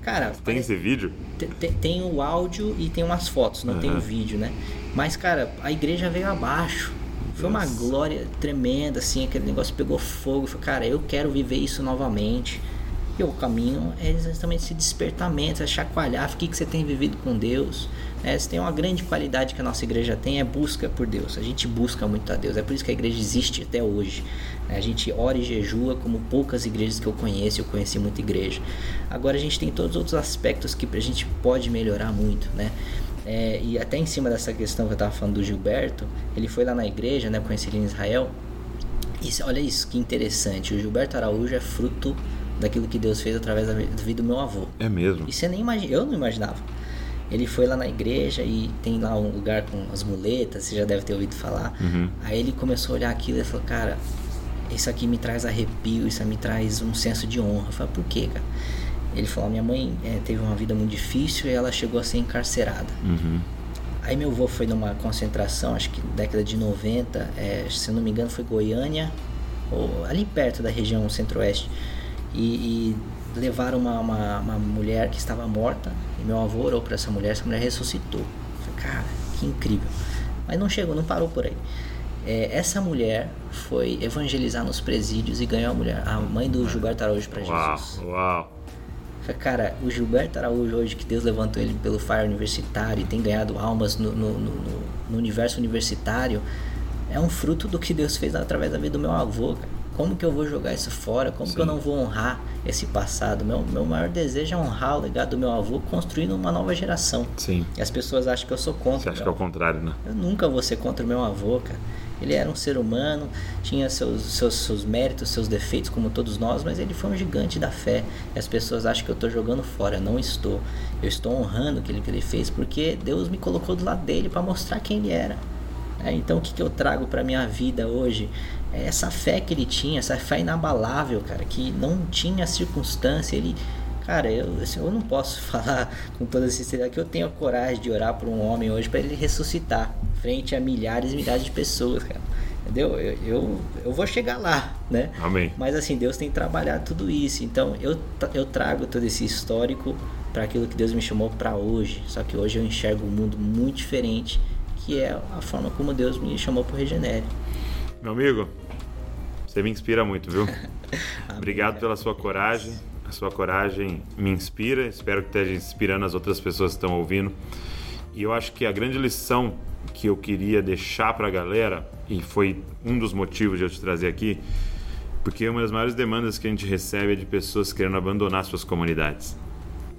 Cara, Tem esse vídeo? te- te- tem o áudio e tem umas fotos, não tem o vídeo, né? Mas, cara, a igreja veio abaixo. Foi uma glória tremenda, assim, aquele negócio pegou fogo. Falei, cara, eu quero viver isso novamente. E o caminho é exatamente esse despertamento, é chacoalhar, o que, que você tem vivido com Deus. Se tem uma grande qualidade que a nossa igreja tem, é busca por Deus. A gente busca muito a Deus, é por isso que a igreja existe até hoje. né? A gente ora e jejua como poucas igrejas que eu conheço, eu conheci muita igreja. Agora a gente tem todos os outros aspectos que a gente pode melhorar muito, né? É, e até em cima dessa questão que eu tava falando do Gilberto, ele foi lá na igreja, né? Conheci ele em Israel. Isso, olha isso, que interessante. O Gilberto Araújo é fruto daquilo que Deus fez através da vida do meu avô. É mesmo. E você nem imagina, eu não imaginava. Ele foi lá na igreja e tem lá um lugar com as muletas, você já deve ter ouvido falar. Uhum. Aí ele começou a olhar aquilo e falou, cara, isso aqui me traz arrepio, isso me traz um senso de honra. Eu falei, por quê, cara? Ele falou, minha mãe eh, teve uma vida muito difícil e ela chegou a ser encarcerada. Uhum. Aí meu avô foi numa concentração, acho que década de 90, é, se eu não me engano foi Goiânia, ou ali perto da região centro-oeste. E, e levaram uma, uma, uma mulher que estava morta, e meu avô orou para essa mulher, essa mulher ressuscitou. Falei, cara, que incrível. Mas não chegou, não parou por aí. É, essa mulher foi evangelizar nos presídios e ganhou a mulher, a mãe do Gilberto Araújo para Uau, Jesus. uau. Falei, Cara, o Gilberto Araújo hoje, que Deus levantou ele pelo Fire Universitário e tem ganhado almas no, no, no- no- universo universitário, é um fruto do que Deus fez através da vida do meu avô, cara. Como que eu vou jogar isso fora? Como que eu Sim. não vou honrar esse passado? Meu, meu maior desejo é honrar o legado do meu avô construindo uma nova geração. Sim. E as pessoas acham que eu sou Você contra. acha que é o contrário, né? Eu nunca vou ser contra o meu avô, cara. Ele era um ser humano, tinha seus, seus, seus méritos, seus defeitos, como todos nós, mas ele foi um gigante da fé. E as pessoas acham que eu estou jogando fora. Não estou. Eu estou honrando aquilo que ele fez, porque Deus me colocou do lado dele para mostrar quem ele era. É, então, o que, que eu trago para minha vida hoje? É essa fé que ele tinha, essa fé inabalável, cara, que não tinha circunstância. Ele, cara, eu, assim, eu não posso falar com toda sinceridade que eu tenho a coragem de orar por um homem hoje para ele ressuscitar frente a milhares e milhares de pessoas, cara. Entendeu? Eu, eu, eu vou chegar lá, né? Amém. Mas assim, Deus tem trabalhado tudo isso. Então eu, eu trago todo esse histórico para aquilo que Deus me chamou para hoje. Só que hoje eu enxergo um mundo muito diferente, que é a forma como Deus me chamou para o Regenere. Meu amigo, você me inspira muito, viu? Obrigado pela sua coragem. A sua coragem me inspira. Espero que esteja inspirando as outras pessoas que estão ouvindo. E eu acho que a grande lição que eu queria deixar para a galera, e foi um dos motivos de eu te trazer aqui, Porque uma das maiores demandas que a gente recebe é de pessoas querendo abandonar suas comunidades.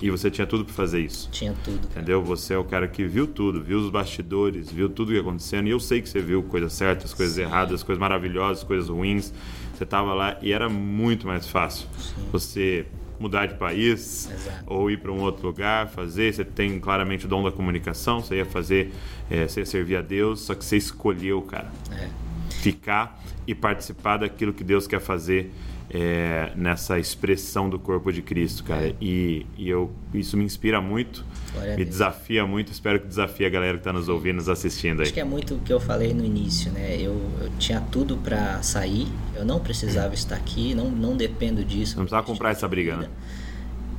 E você tinha tudo para fazer isso. Tinha tudo. Cara. Entendeu? Você é o cara que viu tudo, viu os bastidores, viu tudo o que acontecendo. E eu sei que você viu coisas certas, coisas Sim. erradas, coisas maravilhosas, coisas ruins. Você estava lá e era muito mais fácil. Sim. Você mudar de país Exato. ou ir para um outro lugar, fazer. Você tem claramente o dom da comunicação, você ia fazer, é, você ia servir a Deus, só que você escolheu, cara, é. ficar e participar daquilo que Deus quer fazer é, nessa expressão do corpo de Cristo, cara. É. E, e eu, isso me inspira muito, Glória me desafia muito. Espero que desafie a galera que está nos ouvindo, nos assistindo aí. Acho que é muito o que eu falei no início, né? Eu, eu tinha tudo para sair, eu não precisava estar aqui, não, não dependo disso. Não precisava comprar essa briga, né?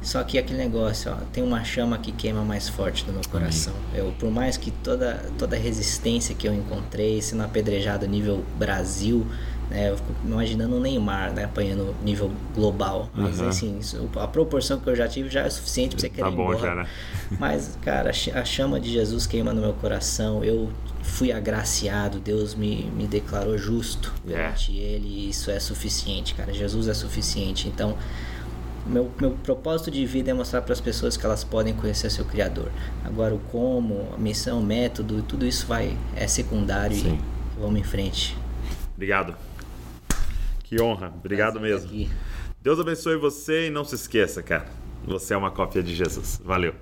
Só que aquele negócio, ó, tem uma chama que queima mais forte no meu coração. Eu, por mais que toda toda resistência que eu encontrei, sendo apedrejado nível Brasil, né? Eu fico imaginando o Neymar, né? Apanhando nível global. Mas uhum. assim, a proporção que eu já tive já é suficiente pra você querer tá bom, já, né? Mas, cara, a chama de Jesus queima no meu coração. Eu fui agraciado, Deus me, me declarou justo yeah. perante Ele. E isso é suficiente, cara. Jesus é suficiente. Então, meu, meu propósito de vida é mostrar para as pessoas que elas podem conhecer seu Criador. Agora, o como, a missão, o método, tudo isso vai é secundário Sim. e vamos em frente. Obrigado. Que honra. Obrigado mesmo. Deus abençoe você e não se esqueça, cara. Você é uma cópia de Jesus. Valeu.